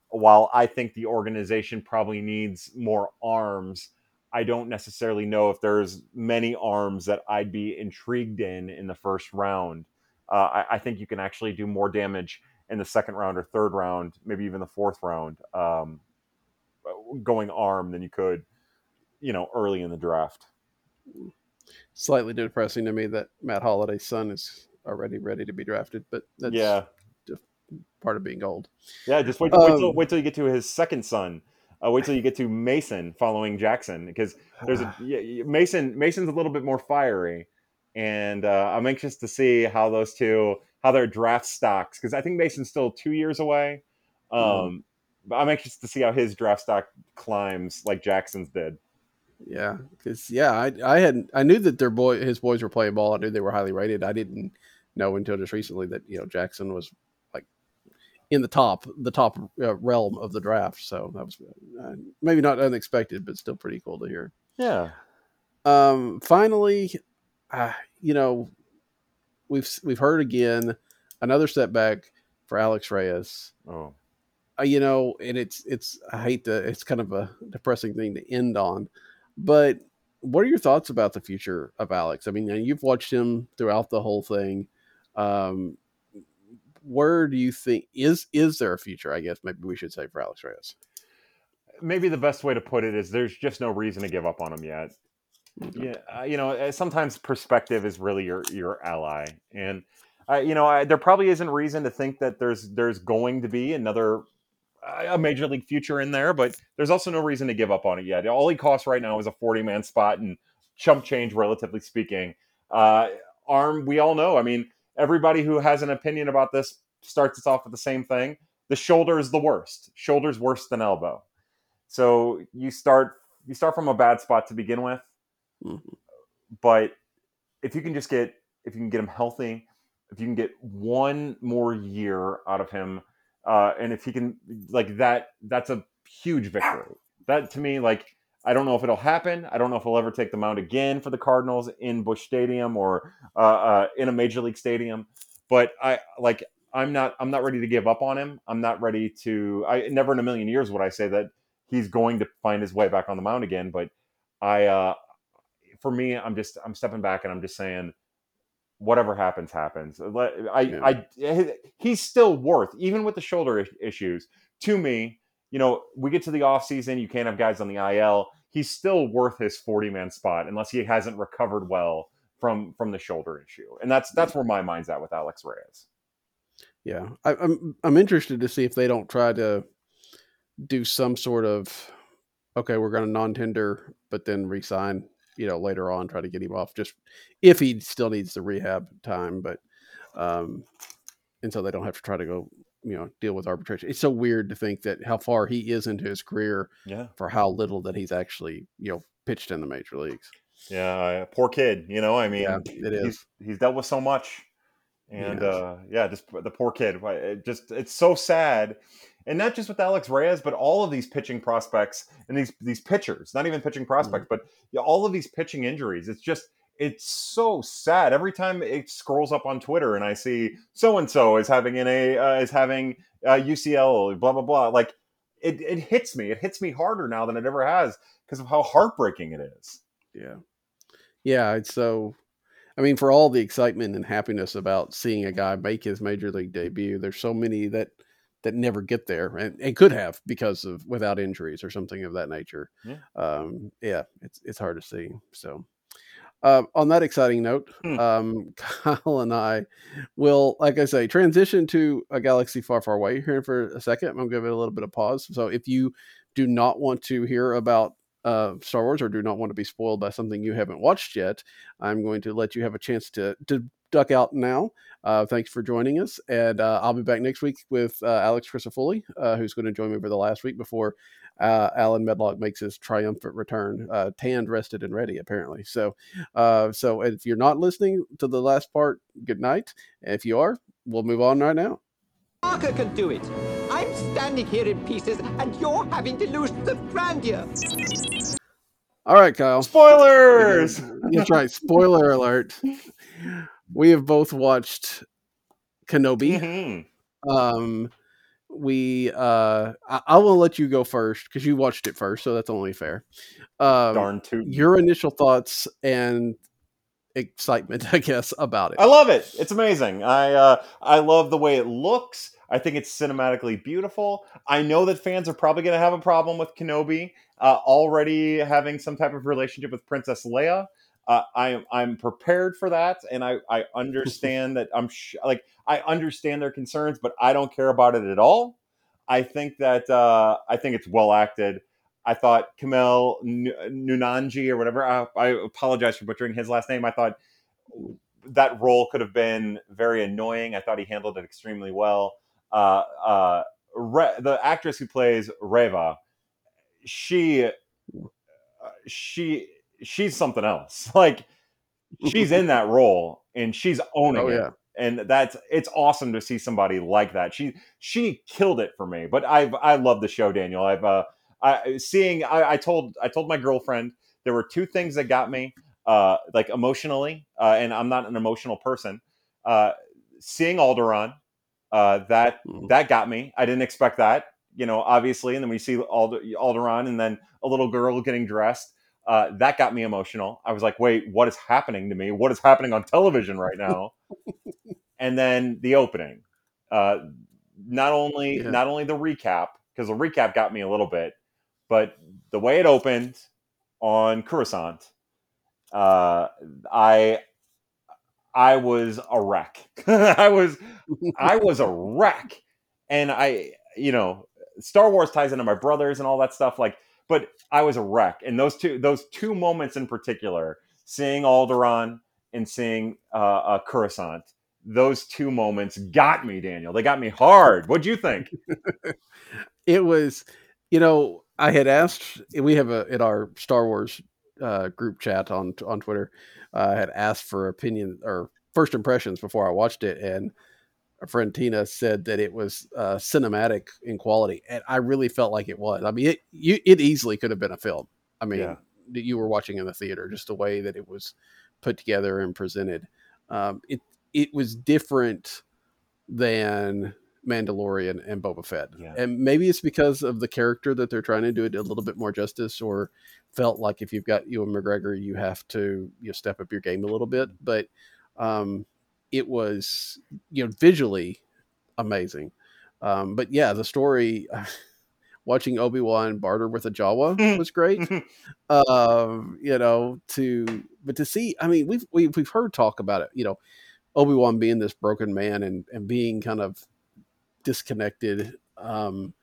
while I think the organization probably needs more arms, I don't necessarily know if there's many arms that I'd be intrigued in in the first round. Uh, I, I, think you can actually do more damage in the second round or third round, maybe even the fourth round, um, going arm than you could, you know, early in the draft. Slightly depressing to me that Matt Holliday's son is already ready to be drafted, but that's yeah, part of being old. Yeah, just wait, um, wait, till, wait till you get to his second son uh, wait till you get to Mason following Jackson because there's a <sighs> yeah, Mason. Mason's a little bit more fiery, and uh, I'm anxious to see how those two how their draft stocks because I think Mason's still two years away. Um, mm. But I'm anxious to see how his draft stock climbs like Jackson's did. Yeah, because yeah, I I hadn't I knew that their boy his boys were playing ball. I knew they were highly rated. I didn't know until just recently that you know Jackson was like in the top the top uh, realm of the draft. So that was uh, maybe not unexpected, but still pretty cool to hear. Yeah. Um. Finally, uh, you know, we've we've heard again another setback for Alex Reyes. Oh. Uh, you know, and it's it's I hate to it's kind of a depressing thing to end on, but what are your thoughts about the future of Alex? I mean, you've watched him throughout the whole thing. Um, where do you think is is there a future? I guess maybe we should say for Alex Reyes. Maybe the best way to put it is there's just no reason to give up on him yet. Okay. Yeah, uh, you know, uh, sometimes perspective is really your your ally, and uh, you know, I, there probably isn't reason to think that there's there's going to be another a major league future in there, but there's also no reason to give up on it yet. All he costs right now is a 40 man spot and chump change, relatively speaking. Uh, arm, we all know. I mean, everybody who has an opinion about this starts us off with the same thing. The shoulder is the worst. Shoulder's worse than elbow. So you start you start from a bad spot to begin with. Mm-hmm. But if you can just get if you can get him healthy, if you can get one more year out of him, uh, and if he can like that, that's a huge victory. That to me, like I don't know if it'll happen. I don't know if he'll ever take the mound again for the Cardinals in Busch Stadium or uh, uh, in a major league stadium. But I like I'm not I'm not ready to give up on him. I'm not ready to. I never in a million years would I say that he's going to find his way back on the mound again. But I, uh, for me, I'm just I'm stepping back and I'm just saying, whatever happens, happens. Uh, I, yeah. I, he's still worth even with the shoulder issues to me you know, we get to the offseason, you can't have guys on the IL. He's still worth his 40 man spot unless he hasn't recovered well from from the shoulder issue. And that's that's where my mind's at with Alex Reyes. Yeah. I, I'm I'm interested to see if they don't try to do some sort of okay, we're going to non-tender, but then resign, you know, later on, try to get him off just if he still needs the rehab time. But um, and so they don't have to try to go you know deal with arbitration. It's so weird to think that how far he is into his career, yeah, for how little that he's actually you know pitched in the major leagues. Yeah, poor kid. You know, I mean, yeah, it is. He's, he's dealt with so much, and uh, yeah, just the poor kid. It just it's so sad, and not just with Alex Reyes, but all of these pitching prospects and these these pitchers. Not even pitching prospects, mm-hmm. but all of these pitching injuries. It's just it's so sad every time it scrolls up on Twitter and I see so and so is having an a uh, is having uh, UCL blah blah blah like it it hits me it hits me harder now than it ever has because of how heartbreaking it is. Yeah, yeah. It's so. I mean, for all the excitement and happiness about seeing a guy make his major league debut, there's so many that that never get there and, and could have because of without injuries or something of that nature. Yeah, um, yeah it's it's hard to see. So uh, on that exciting note, hmm. um, <laughs> Kyle and I will, like I say, transition to a galaxy far, far away here for a second. I'm going to give it a little bit of pause. So if you do not want to hear about uh, Star Wars or do not want to be spoiled by something you haven't watched yet, I'm going to let you have a chance to to duck out now. Uh, thanks for joining us, and uh, I'll be back next week with uh, Alex Crisafulli, uh, who's going to join me for the last week before uh, Alan Medlock makes his triumphant return, uh, tanned, rested, and ready, apparently. So, uh, so if you're not listening to the last part, good night. If you are, we'll move on right now. Parker can do it. I'm standing here in pieces, and you're having to lose the grandeur. All right, Kyle. Spoilers. <laughs> That's right. Spoiler alert. We have both watched Kenobi. Mm-hmm. Um, we uh I, I will let you go first because you watched it first, so that's only fair. Um, Darn tootin'. your initial thoughts and excitement, <laughs> I guess, about it. I love it. It's amazing. I uh, I love the way it looks. I think it's cinematically beautiful. I know that fans are probably going to have a problem with Kenobi uh, already having some type of relationship with Princess Leia. Uh, I, I'm prepared for that, and I, I <laughs> understand that I'm sh- like I understand their concerns, but I don't care about it at all. I think that uh, I think it's well acted. I thought Kamel N- Nunanji or whatever. I, I apologize for butchering his last name. I thought that role could have been very annoying. I thought he handled it extremely well. Uh, uh, Re- the actress who plays Reva, she, uh, she, she's something else. <laughs> Like she's in that role and she's <laughs> owning Oh, it. yeah. And that's it's awesome to see somebody like that. She she killed it for me. But I've I love the show, Daniel. I've uh I seeing I, I told I told my girlfriend there were two things that got me uh like emotionally, uh, and I'm not an emotional person. Uh seeing Alderaan, uh that Mhm. that got me. I didn't expect that, you know, obviously. And then we see Alder, Alderaan and then a little girl getting dressed. Uh, that got me emotional. I was like, wait, what is happening to me? What is happening on television right now? <laughs> and then the opening. Uh, not only Yeah. not only the recap, because the recap got me a little bit, but the way it opened on Coruscant, uh, I I was a wreck. <laughs> I was I was a wreck, and I you know Star Wars ties into my brothers and all that stuff. Like, but I was a wreck, and those two those two moments in particular, seeing Alderaan and seeing uh, uh, Coruscant, those two moments got me, Daniel. They got me hard. What'd you think? <laughs> it was you know i had asked we have a in our star wars uh, group chat on on twitter uh, i had asked for opinion or first impressions before i watched it and a friend tina said that it was uh, cinematic in quality and i really felt like it was i mean it you, it easily could have been a film i mean Yeah. that you were watching in the theater just the way that it was put together and presented um, it it was different than Mandalorian and Boba Fett. Yeah. And maybe it's because of the character that they're trying to do it a little bit more justice or felt like if you've got Ewan McGregor, you have to you know, step up your game a little bit. But um, it was, you know, visually amazing. Um, but yeah, the story, <laughs> watching Obi-Wan barter with a Jawa was great. um, you know, to, but to see, I mean, we've, we've, we've heard talk about it, you know, Obi-Wan being this broken man and, and being kind of disconnected. Um,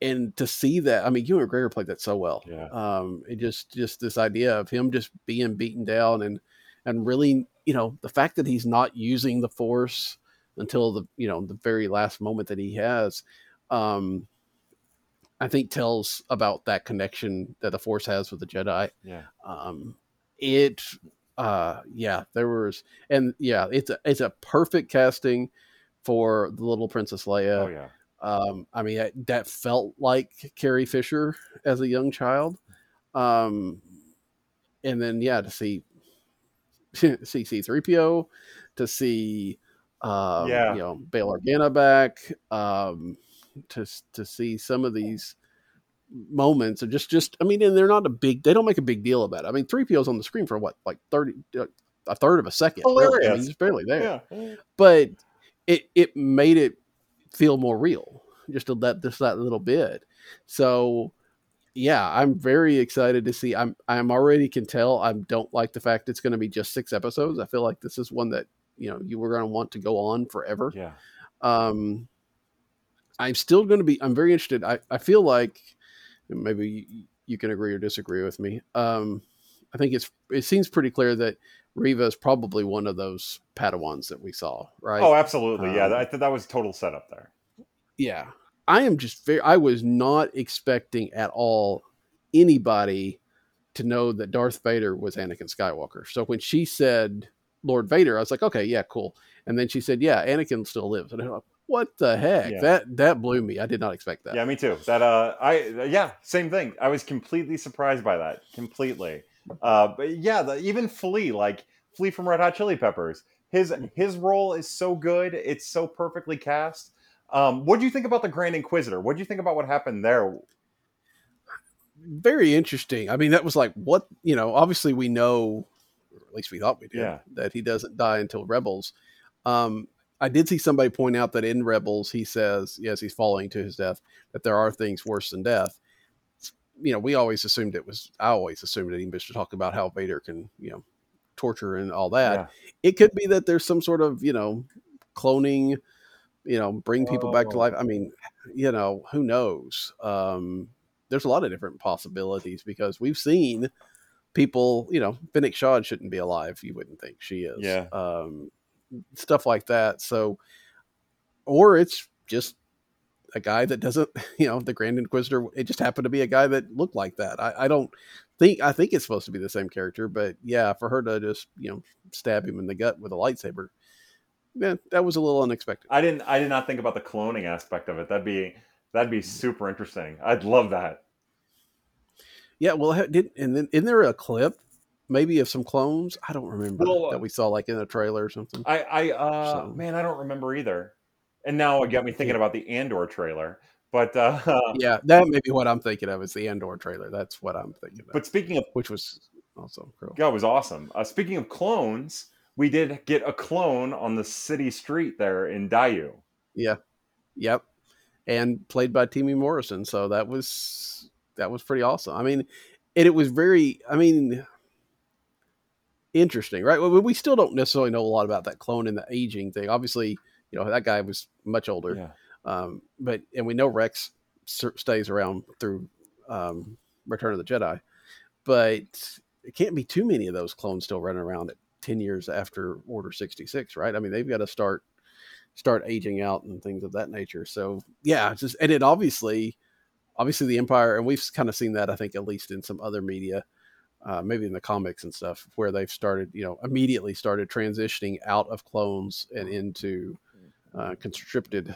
and to see that, I mean, Ewan McGregor played that so well. Yeah. Um, it just, just this idea of him just being beaten down and, and really, you know, the fact that he's not using the force until the, you know, the very last moment that he has, um, I think tells about that connection that the force has with the Jedi yeah. um it uh yeah there was and yeah it's a it's a perfect casting for the little princess leia Oh yeah. um i mean that- that felt like carrie fisher as a young child um and then yeah to see see c3po to see um Yeah. you know bail organa back um to to see some of these moments are just just i mean and they're not a big they don't make a big deal about it i mean 3po's on the screen for what like 30 uh, a third of a second really. I mean, Hilarious. he's barely there Yeah. but it it made it feel more real just a, that just that little bit so yeah i'm very excited to see i'm i'm already can tell i don't like the fact it's going to be just six episodes i feel like this is one that you know you were going to want to go on forever Yeah. um i'm still going to be i'm very interested i i feel like maybe you, you can agree or disagree with me um i think it's it seems pretty clear that Reva is probably one of those padawans that we saw right Oh, absolutely. yeah. Um, That, I think that was total setup there. yeah i am just very i was not expecting at all anybody to know that darth vader was anakin skywalker so when she said lord vader i was like okay yeah cool and then she said yeah anakin still lives and i'm like what the heck Yeah. that that blew me i did not expect that Yeah, me too. That uh, I yeah, same thing. I was completely surprised by that. Completely. Uh, but yeah, the, even Flea, like Flea from Red Hot Chili Peppers, his his role is so good. It's so perfectly cast. Um, what do you think about the Grand Inquisitor? What do you think about what happened there? Very interesting. I mean, that was like what you know. Obviously, we know, or at least we thought we did, Yeah. that he doesn't die until Rebels. Um, I did see somebody point out that in Rebels, he says, yes, he's falling to his death, that there are things worse than death. You know, we always assumed it was, I always assumed that he was talking about how Vader can, you know, torture and all that. Yeah. It could be that there's some sort of, you know, cloning, you know, bring people back to Oh. life. I mean, you know, who knows? Um, there's a lot of different possibilities because we've seen people, you know, Fennec Shand shouldn't be alive. You wouldn't think she is. Yeah. Um, stuff like that. So, or it's just a guy that doesn't, <laughs> you know, the Grand Inquisitor. It just happened to be a guy that looked like that. I, I don't think. I think it's supposed to be the same character, but yeah, for her to just you know stab him in the gut with a lightsaber, yeah, that was a little unexpected. I didn't. I did not think about the cloning aspect of it. That'd be that'd be super interesting. I'd love that. Yeah, well, did and then isn't there a clip maybe of some clones? I don't remember Well, uh, that we saw like in a trailer or something. I, I, uh, So- man, I don't remember either. And now it got me thinking about the Andor trailer. But, uh, <laughs> yeah, that may be what I'm thinking of. Is the Andor trailer? That's what I'm thinking of. but speaking of, which was also cool. that was awesome. Uh, speaking of clones, we did get a clone on the city street there in Daiyu. Yeah, yep, and played by Temuera Morrison. So that was that was pretty awesome. I mean, and it was very. I mean, interesting, right? Well, we still don't necessarily know a lot about that clone and the aging thing. Obviously, you know that guy was much older. Yeah. Um, but and we know Rex stays around through um, Return of the Jedi, but it can't be too many of those clones still running around at ten years after Order sixty six, right? I mean, they've got to start start aging out and things of that nature. So yeah, just and it obviously, obviously the Empire, and we've kind of seen that I think at least in some other media. Uh, maybe in the comics and stuff, where they've started, you know, immediately started transitioning out of clones and into uh, conscripted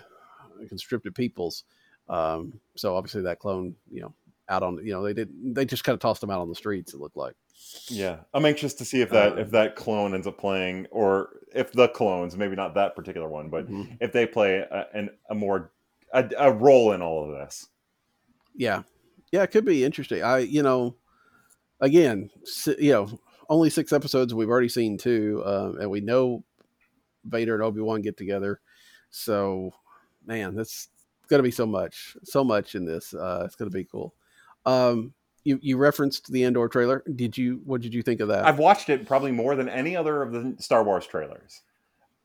conscripted peoples. Um, so obviously that clone, you know, out on, you know, they did, they just kind of tossed them out on the streets. It looked like. Yeah, I'm anxious to see if that Um, if that clone ends up playing, or if the clones, maybe not that particular one, but Mhm. if they play a, an, a more a, a role in all of this. Yeah, yeah, it could be interesting. I, you know, again, you know, only six episodes. We've already seen two, um, and we know Vader and Obi Wan get together. So, man, that's going to be so much, so much in this. Uh, it's going to be cool. Um, you you referenced the Andor trailer. Did you? What did you think of that? I've watched it probably more than any other of the Star Wars trailers.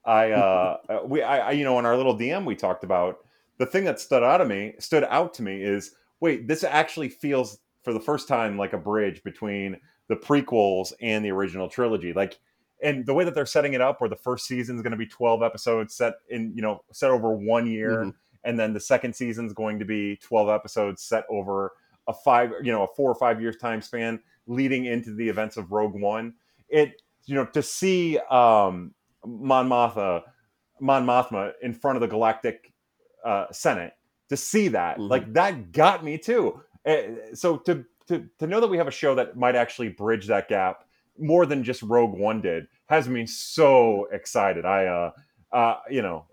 I, uh, <laughs> uh, we, I, I, you know, in our little DM, we talked about the thing that stood out of me, stood out to me is, wait, this actually feels for the first time like a bridge between the prequels and the original trilogy. Like, and the way that they're setting it up, where the first season is going to be twelve episodes set in, you know, set over one year, Mhm. and then the second season is going to be twelve episodes set over a five, you know, a four or five years time span, leading into the events of Rogue One. It, you know, to see um, Mon Mothma, Mon Mothma in front of the Galactic uh, Senate, to see that, Mhm. like that got me too. Uh, so to, to to know that we have a show that might actually bridge that gap more than just Rogue One did has me so excited. I, uh, uh, you know,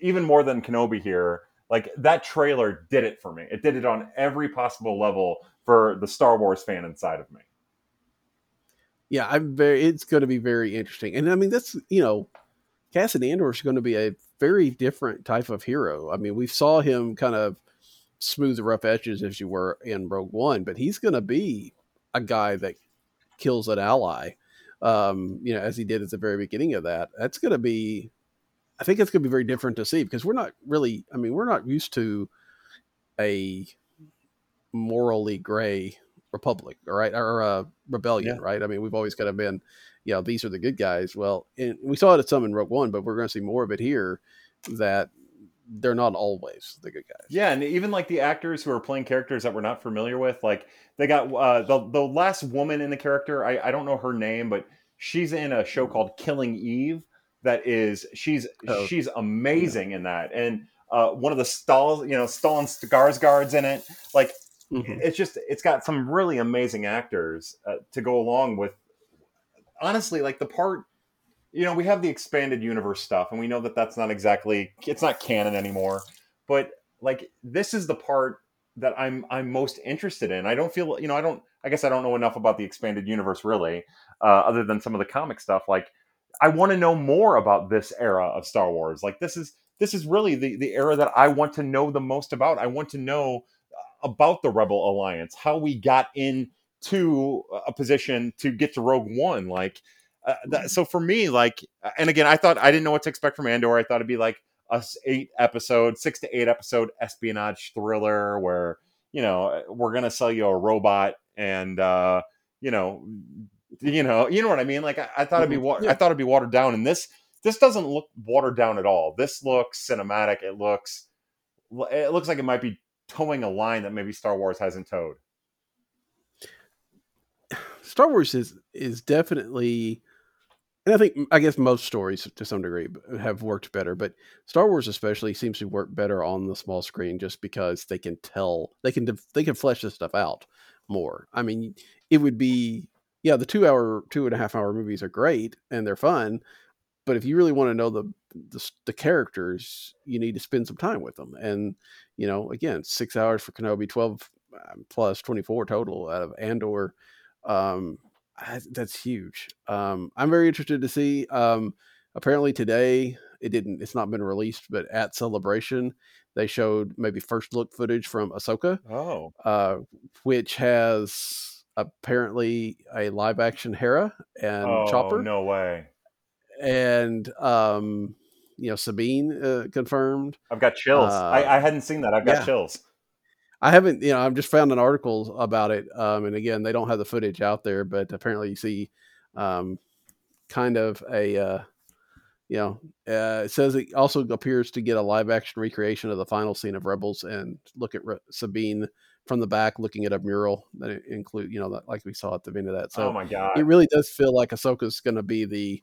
even more than Kenobi here, like that trailer did it for me. It did it on every possible level for the Star Wars fan inside of me. yeah, I'm very. It's going to be very interesting, and I mean that's you know, Cassian Andor is going to be a very different type of hero. I mean, we saw him kind of smooth the rough edges, as you were in Rogue One, but he's going to be a guy that kills an ally. Um, you know, as he did at the very beginning of that. That's going to be. I think it's going to be very different to see because we're not really. I mean, we're not used to a morally gray republic, all right, or uh, rebellion, Yeah. right? I mean, we've always kind of been, you know, these are the good guys. Well, and we saw it at some in Rogue One, but we're going to see more of it here. That they're not always the good guys. Yeah, and even like the actors who are playing characters that we're not familiar with, like they got uh, the the last woman in the character. I, I don't know her name, but she's in a show called Killing Eve. That is, she's Oh. she's amazing in that, and uh, one of the stalls, you know, Stellan Skarsgård's in it. Like Mhm. it's just it's got some really amazing actors uh, to go along with honestly like the part you know, we have the expanded universe stuff, and we know that that's not exactly it's not canon anymore. But like, this is the part that I'm I'm most interested in. I don't feel, you know, I don't. I guess I don't know enough about the expanded universe really, uh, other than some of the comic stuff. Like, I want to know more about this era of Star Wars. Like, this is this is really the the era that I want to know the most about. I want to know uh, about the Rebel Alliance, how we got into a position to get to Rogue One, like. Uh, that, so for me, like, and again, I thought I didn't know what to expect from Andor. I thought it'd be like a eight episode, six to eight episode espionage thriller where you know we're gonna sell you a robot and uh, you know, you know, you know what I mean. Like I, I thought it'd be, mm-hmm. wa- Yeah. I thought it'd be watered down, and this this doesn't look watered down at all. This looks cinematic. It looks it looks like it might be towing a line that maybe Star Wars hasn't towed. Star Wars is is definitely, and I think I guess most stories to some degree have worked better, but Star Wars especially seems to work better on the small screen just because they can tell they can they can flesh this stuff out more. I mean, it would be yeah, the two hour two and a half hour movies are great and they're fun, but if you really want to know the the, the characters, you need to spend some time with them, and you know, again, six hours for Kenobi, twelve um, plus twenty four total out of Andor um that's huge. Um i'm very interested to see um apparently today it didn't it's not been released but at celebration they showed maybe first look footage from ahsoka Oh, uh which has apparently a live action hera and oh chopper no way! and um you know sabine uh, confirmed I've got chills. Uh, I, I hadn't seen that. I've got yeah. chills. I haven't, you know, I've just found an article about it. Um, and again, they don't have the footage out there, but apparently you see um, kind of a, uh, you know, uh, it says it also appears to get a live action recreation of the final scene of Rebels and look at Re- Sabine from the back looking at a mural that include, you know, that, like we saw at the end of that. So oh my god! it really does feel like Ahsoka's going to be the,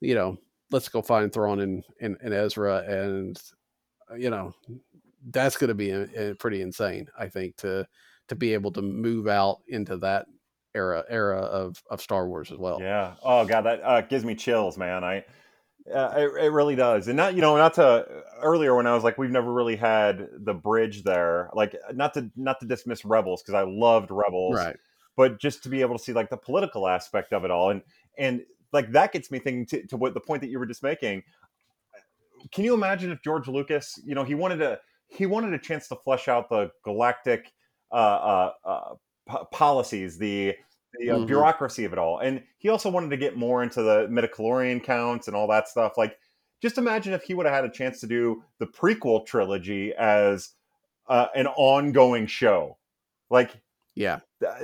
you know, let's go find Thrawn and, and, and Ezra. And, uh, you know, that's going to be uh, pretty insane, I think, to, to be able to move out into that era, era of, of Star Wars as well. Yeah. Oh god, that uh, gives me chills, man. I uh, it, it really does. And not you know not to earlier when I was like we've never really had the bridge there. Like not to not to dismiss Rebels because I loved Rebels, Right. but just to be able to see like the political aspect of it all and and like that gets me thinking to, to what the point that you were just making. Can you imagine if George Lucas, you know, he wanted to he wanted a chance to flesh out the galactic uh, uh, uh, p- policies, the the uh, Mhm. bureaucracy of it all. And he also wanted to get more into the midichlorian counts and all that stuff. Like, just imagine if he would have had a chance to do the prequel trilogy as uh, an ongoing show. Like, Yeah.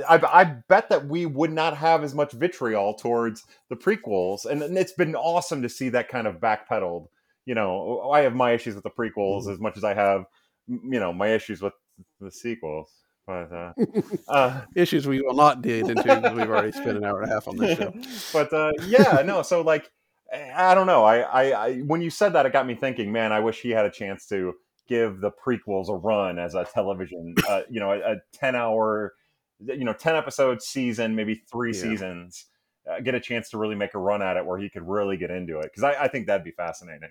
I, I bet that we would not have as much vitriol towards the prequels. And it's been awesome to see that kind of backpedaled. You know, I have my issues with the prequels Mhm. as much as I have, you know, my issues with the sequels. But, uh, <laughs> uh, Issues we will not dig into because we've already spent an hour and a half on this show. <laughs> but uh, yeah, no. So like, I I don't know. I, I, I when you said that, it got me thinking. Man, I wish he had a chance to give the prequels a run as a television. Uh, you know, a, a ten hour, you know, ten episode season, maybe three Yeah. seasons. Uh, get a chance to really make a run at it where he could really get into it because I, I think that'd be fascinating.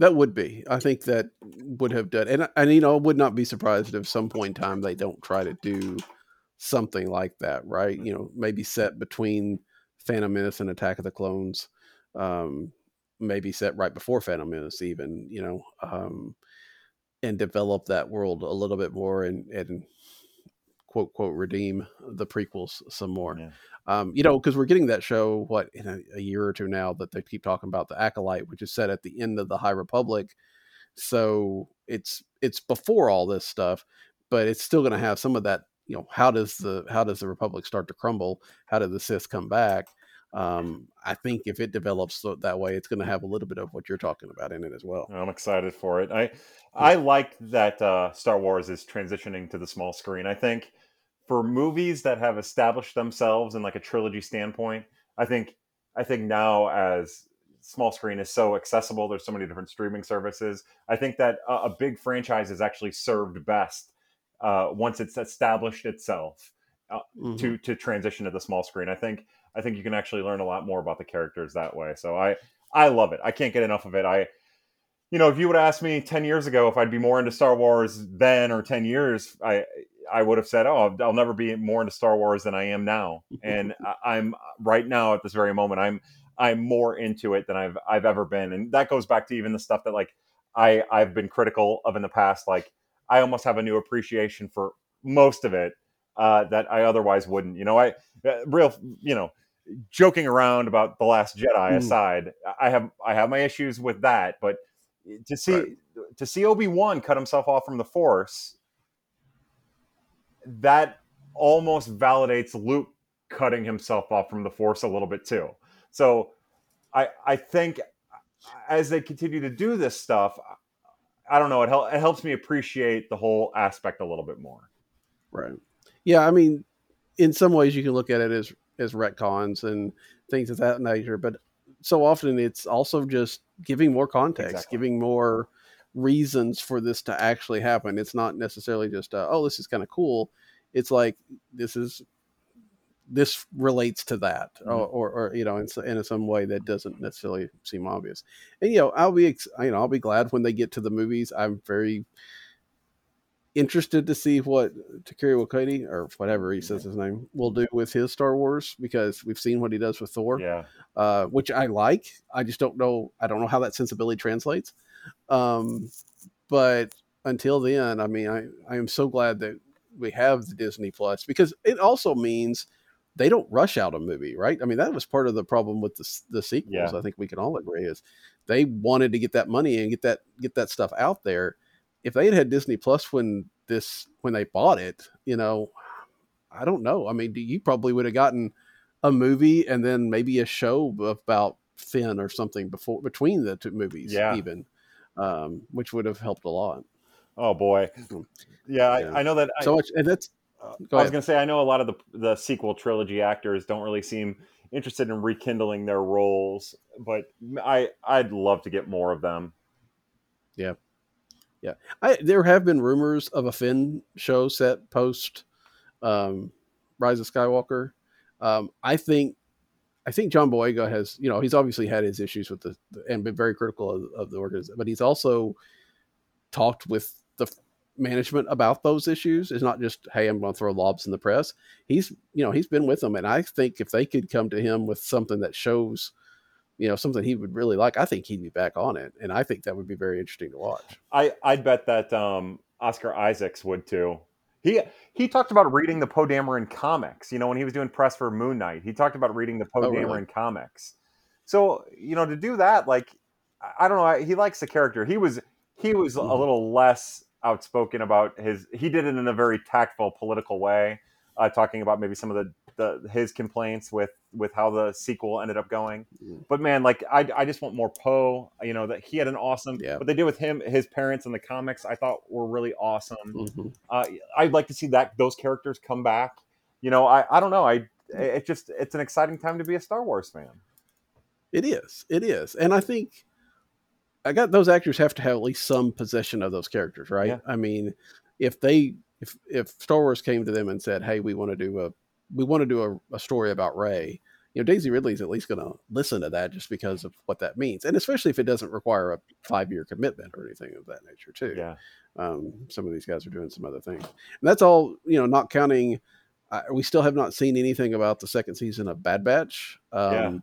That would be. I think that would have done, and and you know, I would not be surprised if some point in time they don't try to do something like that, right? You know, maybe set between Phantom Menace and Attack of the Clones, um, maybe set right before Phantom Menace, even you know, um, and develop that world a little bit more and and quote quote redeem the prequels some more. Yeah. Um, you know, because we're getting that show what in a, a year or two now that they keep talking about the acolyte, which is set at the end of the High Republic. So it's it's before all this stuff, but it's still going to have some of that. You know, how does the how does the Republic start to crumble? How do the Sith come back? Um, I think if it develops that way, it's going to have a little bit of what you're talking about in it as well. I'm excited for it. I I like that uh, Star Wars is transitioning to the small screen. I think for movies that have established themselves in like a trilogy standpoint, I think I think now as small screen is so accessible, there's so many different streaming services. I think that a, a big franchise is actually served best uh, once it's established itself Mhm. to to transition to the small screen. I think I think you can actually learn a lot more about the characters that way. So I I love it. I can't get enough of it. I you know, if you would have asked me 10 years ago if I'd be more into Star Wars then or 10 years, I I would have said, "Oh, I'll never be more into Star Wars than I am now." And <laughs> I'm right now at this very moment, I'm I'm more into it than I've I've ever been, and that goes back to even the stuff that like I I've been critical of in the past. Like I almost have a new appreciation for most of it uh, that I otherwise wouldn't. You know, I uh, real you know joking around about the Last Jedi mm. aside, I have I have my issues with that, but to see right. to see Obi Wan cut himself off from the Force, that almost validates Luke cutting himself off from the Force a little bit too. So I I think as they continue to do this stuff, I don't know. It, hel- it helps me appreciate the whole aspect a little bit more. Right. Yeah. I mean, in some ways, you can look at it as as retcons and things of that nature, but so often it's also just giving more context, exactly. giving more reasons for this to actually happen. It's not necessarily just uh, oh, this is kind of cool. It's like this is this relates to that, mm-hmm. or, or, or, you know, in, in some way that doesn't necessarily seem obvious. And you know, I'll be you know I'll be glad when they get to the movies. I'm very interested to see what Taika Waititi or whatever he says his name will do with his Star Wars because we've seen what he does with Thor, yeah, uh, which I like. I just don't know. I don't know how that sensibility translates. Um, but until then, I mean, I I am so glad that we have the Disney Plus because it also means they don't rush out a movie, right? I mean, that was part of the problem with the, the sequels. Yeah. I think we can all agree is they wanted to get that money and get that get that stuff out there. If they had had Disney Plus when this when they bought it, you know, I don't know. I mean, you probably would have gotten a movie and then maybe a show about Finn or something before between the two movies, yeah. even, um, which would have helped a lot. Oh boy, yeah, yeah. I, I, know that so I, much, and that's uh, I was going to say, I know a lot of the the sequel trilogy actors don't really seem interested in rekindling their roles, but I I'd love to get more of them. Yeah, yeah. I there have been rumors of a Finn show set post um, Rise of Skywalker. Um, I think I think John Boyega has you know he's obviously had his issues with the and been very critical of, of the organization, but he's also talked with the management about those issues. It's not just hey i'm going to throw lobs in the press. He's you know he's been with them and i think if they could come to him with something that shows you know something he would really like i think he'd be back on it and i think that would be very interesting to watch. I i'd bet that um oscar isaacs would too he he talked about reading the poe dameron comics you know when he was doing press for moon knight he talked about reading the poe oh, dameron really? comics so you know to do that like i don't know he likes the character he was he was mm-hmm. a little less outspoken about his. He did it in a very tactful, political way, uh, talking about maybe some of the, the his complaints with with how the sequel ended up going. Mm. But man, like I, I just want more Poe. You know that he had an awesome. Yeah. What they did with him, his parents in the comics, I thought were really awesome. Mm-hmm. Uh, I'd like to see that those characters come back. You know, I I don't know. I it just it's an exciting time to be a Star Wars fan. It is. It is, and I think I got those actors have to have at least some possession of those characters, right? Yeah. I mean, if they if if Star Wars came to them and said, "Hey, we want to do a we want to do a, a story about Rey," you know, Daisy Ridley's at least going to listen to that just because of what that means, and especially if it doesn't require a five year commitment or anything of that nature, too. Yeah. Um, some of these guys are doing some other things, and that's all. You know, not counting. Uh, we still have not seen anything about the second season of Bad Batch. Um, yeah.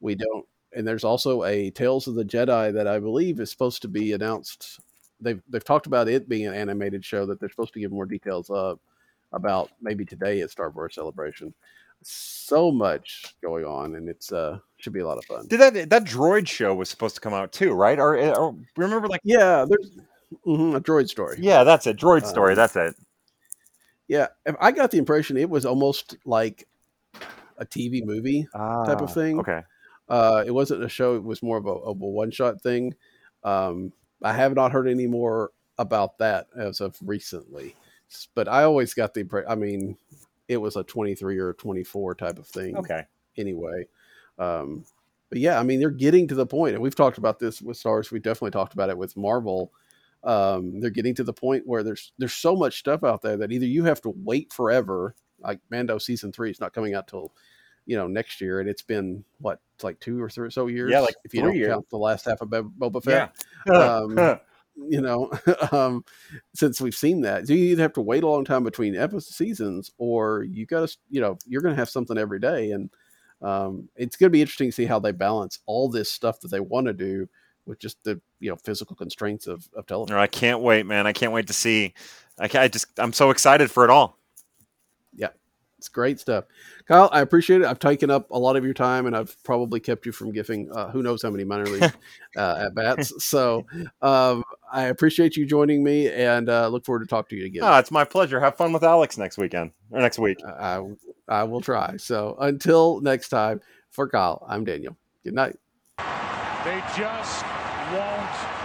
We don't and there's also a Tales of the Jedi that I believe is supposed to be announced. They've they've talked about it being an animated show that they're supposed to give more details of about maybe today at Star Wars Celebration. So much going on, and it's uh should be a lot of fun. Did that that droid show was supposed to come out too, right? Or, or remember like yeah, there's mm-hmm, a droid story. Yeah, that's it. Droid story. Um, that's it. Yeah, I got the impression it was almost like a TV movie ah, type of ah, thing. Okay. Uh, it wasn't a show; it was more of a, a one shot thing. Um, I have not heard any more about that as of recently, but I always got the impression. I mean, it was a twenty three or twenty four type of thing. Okay. Anyway, um, but yeah, I mean, they're getting to the point, and we've talked about this with Stars. We definitely talked about it with Marvel. Um, they're getting to the point where there's there's so much stuff out there that either you have to wait forever, like Mando season three is not coming out till you know, next year, and it's been what, it's like two or three or so years. Yeah, like if you don't years. count the last half of Bob- Boba Fett. Yeah. Um, <laughs> you know, <laughs> um, since we've seen that, so you either have to wait a long time between episodes seasons, or you got to, you know, you're going to have something every day, and um, it's going to be interesting to see how they balance all this stuff that they want to do with just the you know physical constraints of, of television. I can't wait, man. I can't wait to see. I, I just I'm so excited for it all. It's great stuff, Kyle. I appreciate it. I've taken up a lot of your time, and I've probably kept you from giving uh, who knows how many minor league <laughs> uh, at bats. So um, I appreciate you joining me, and uh, look forward to talk to you again. Oh, it's my pleasure. Have fun with Alex next weekend or next week. I I will try. So until next time, for Kyle, I'm Daniel. Good night. They just won't go away.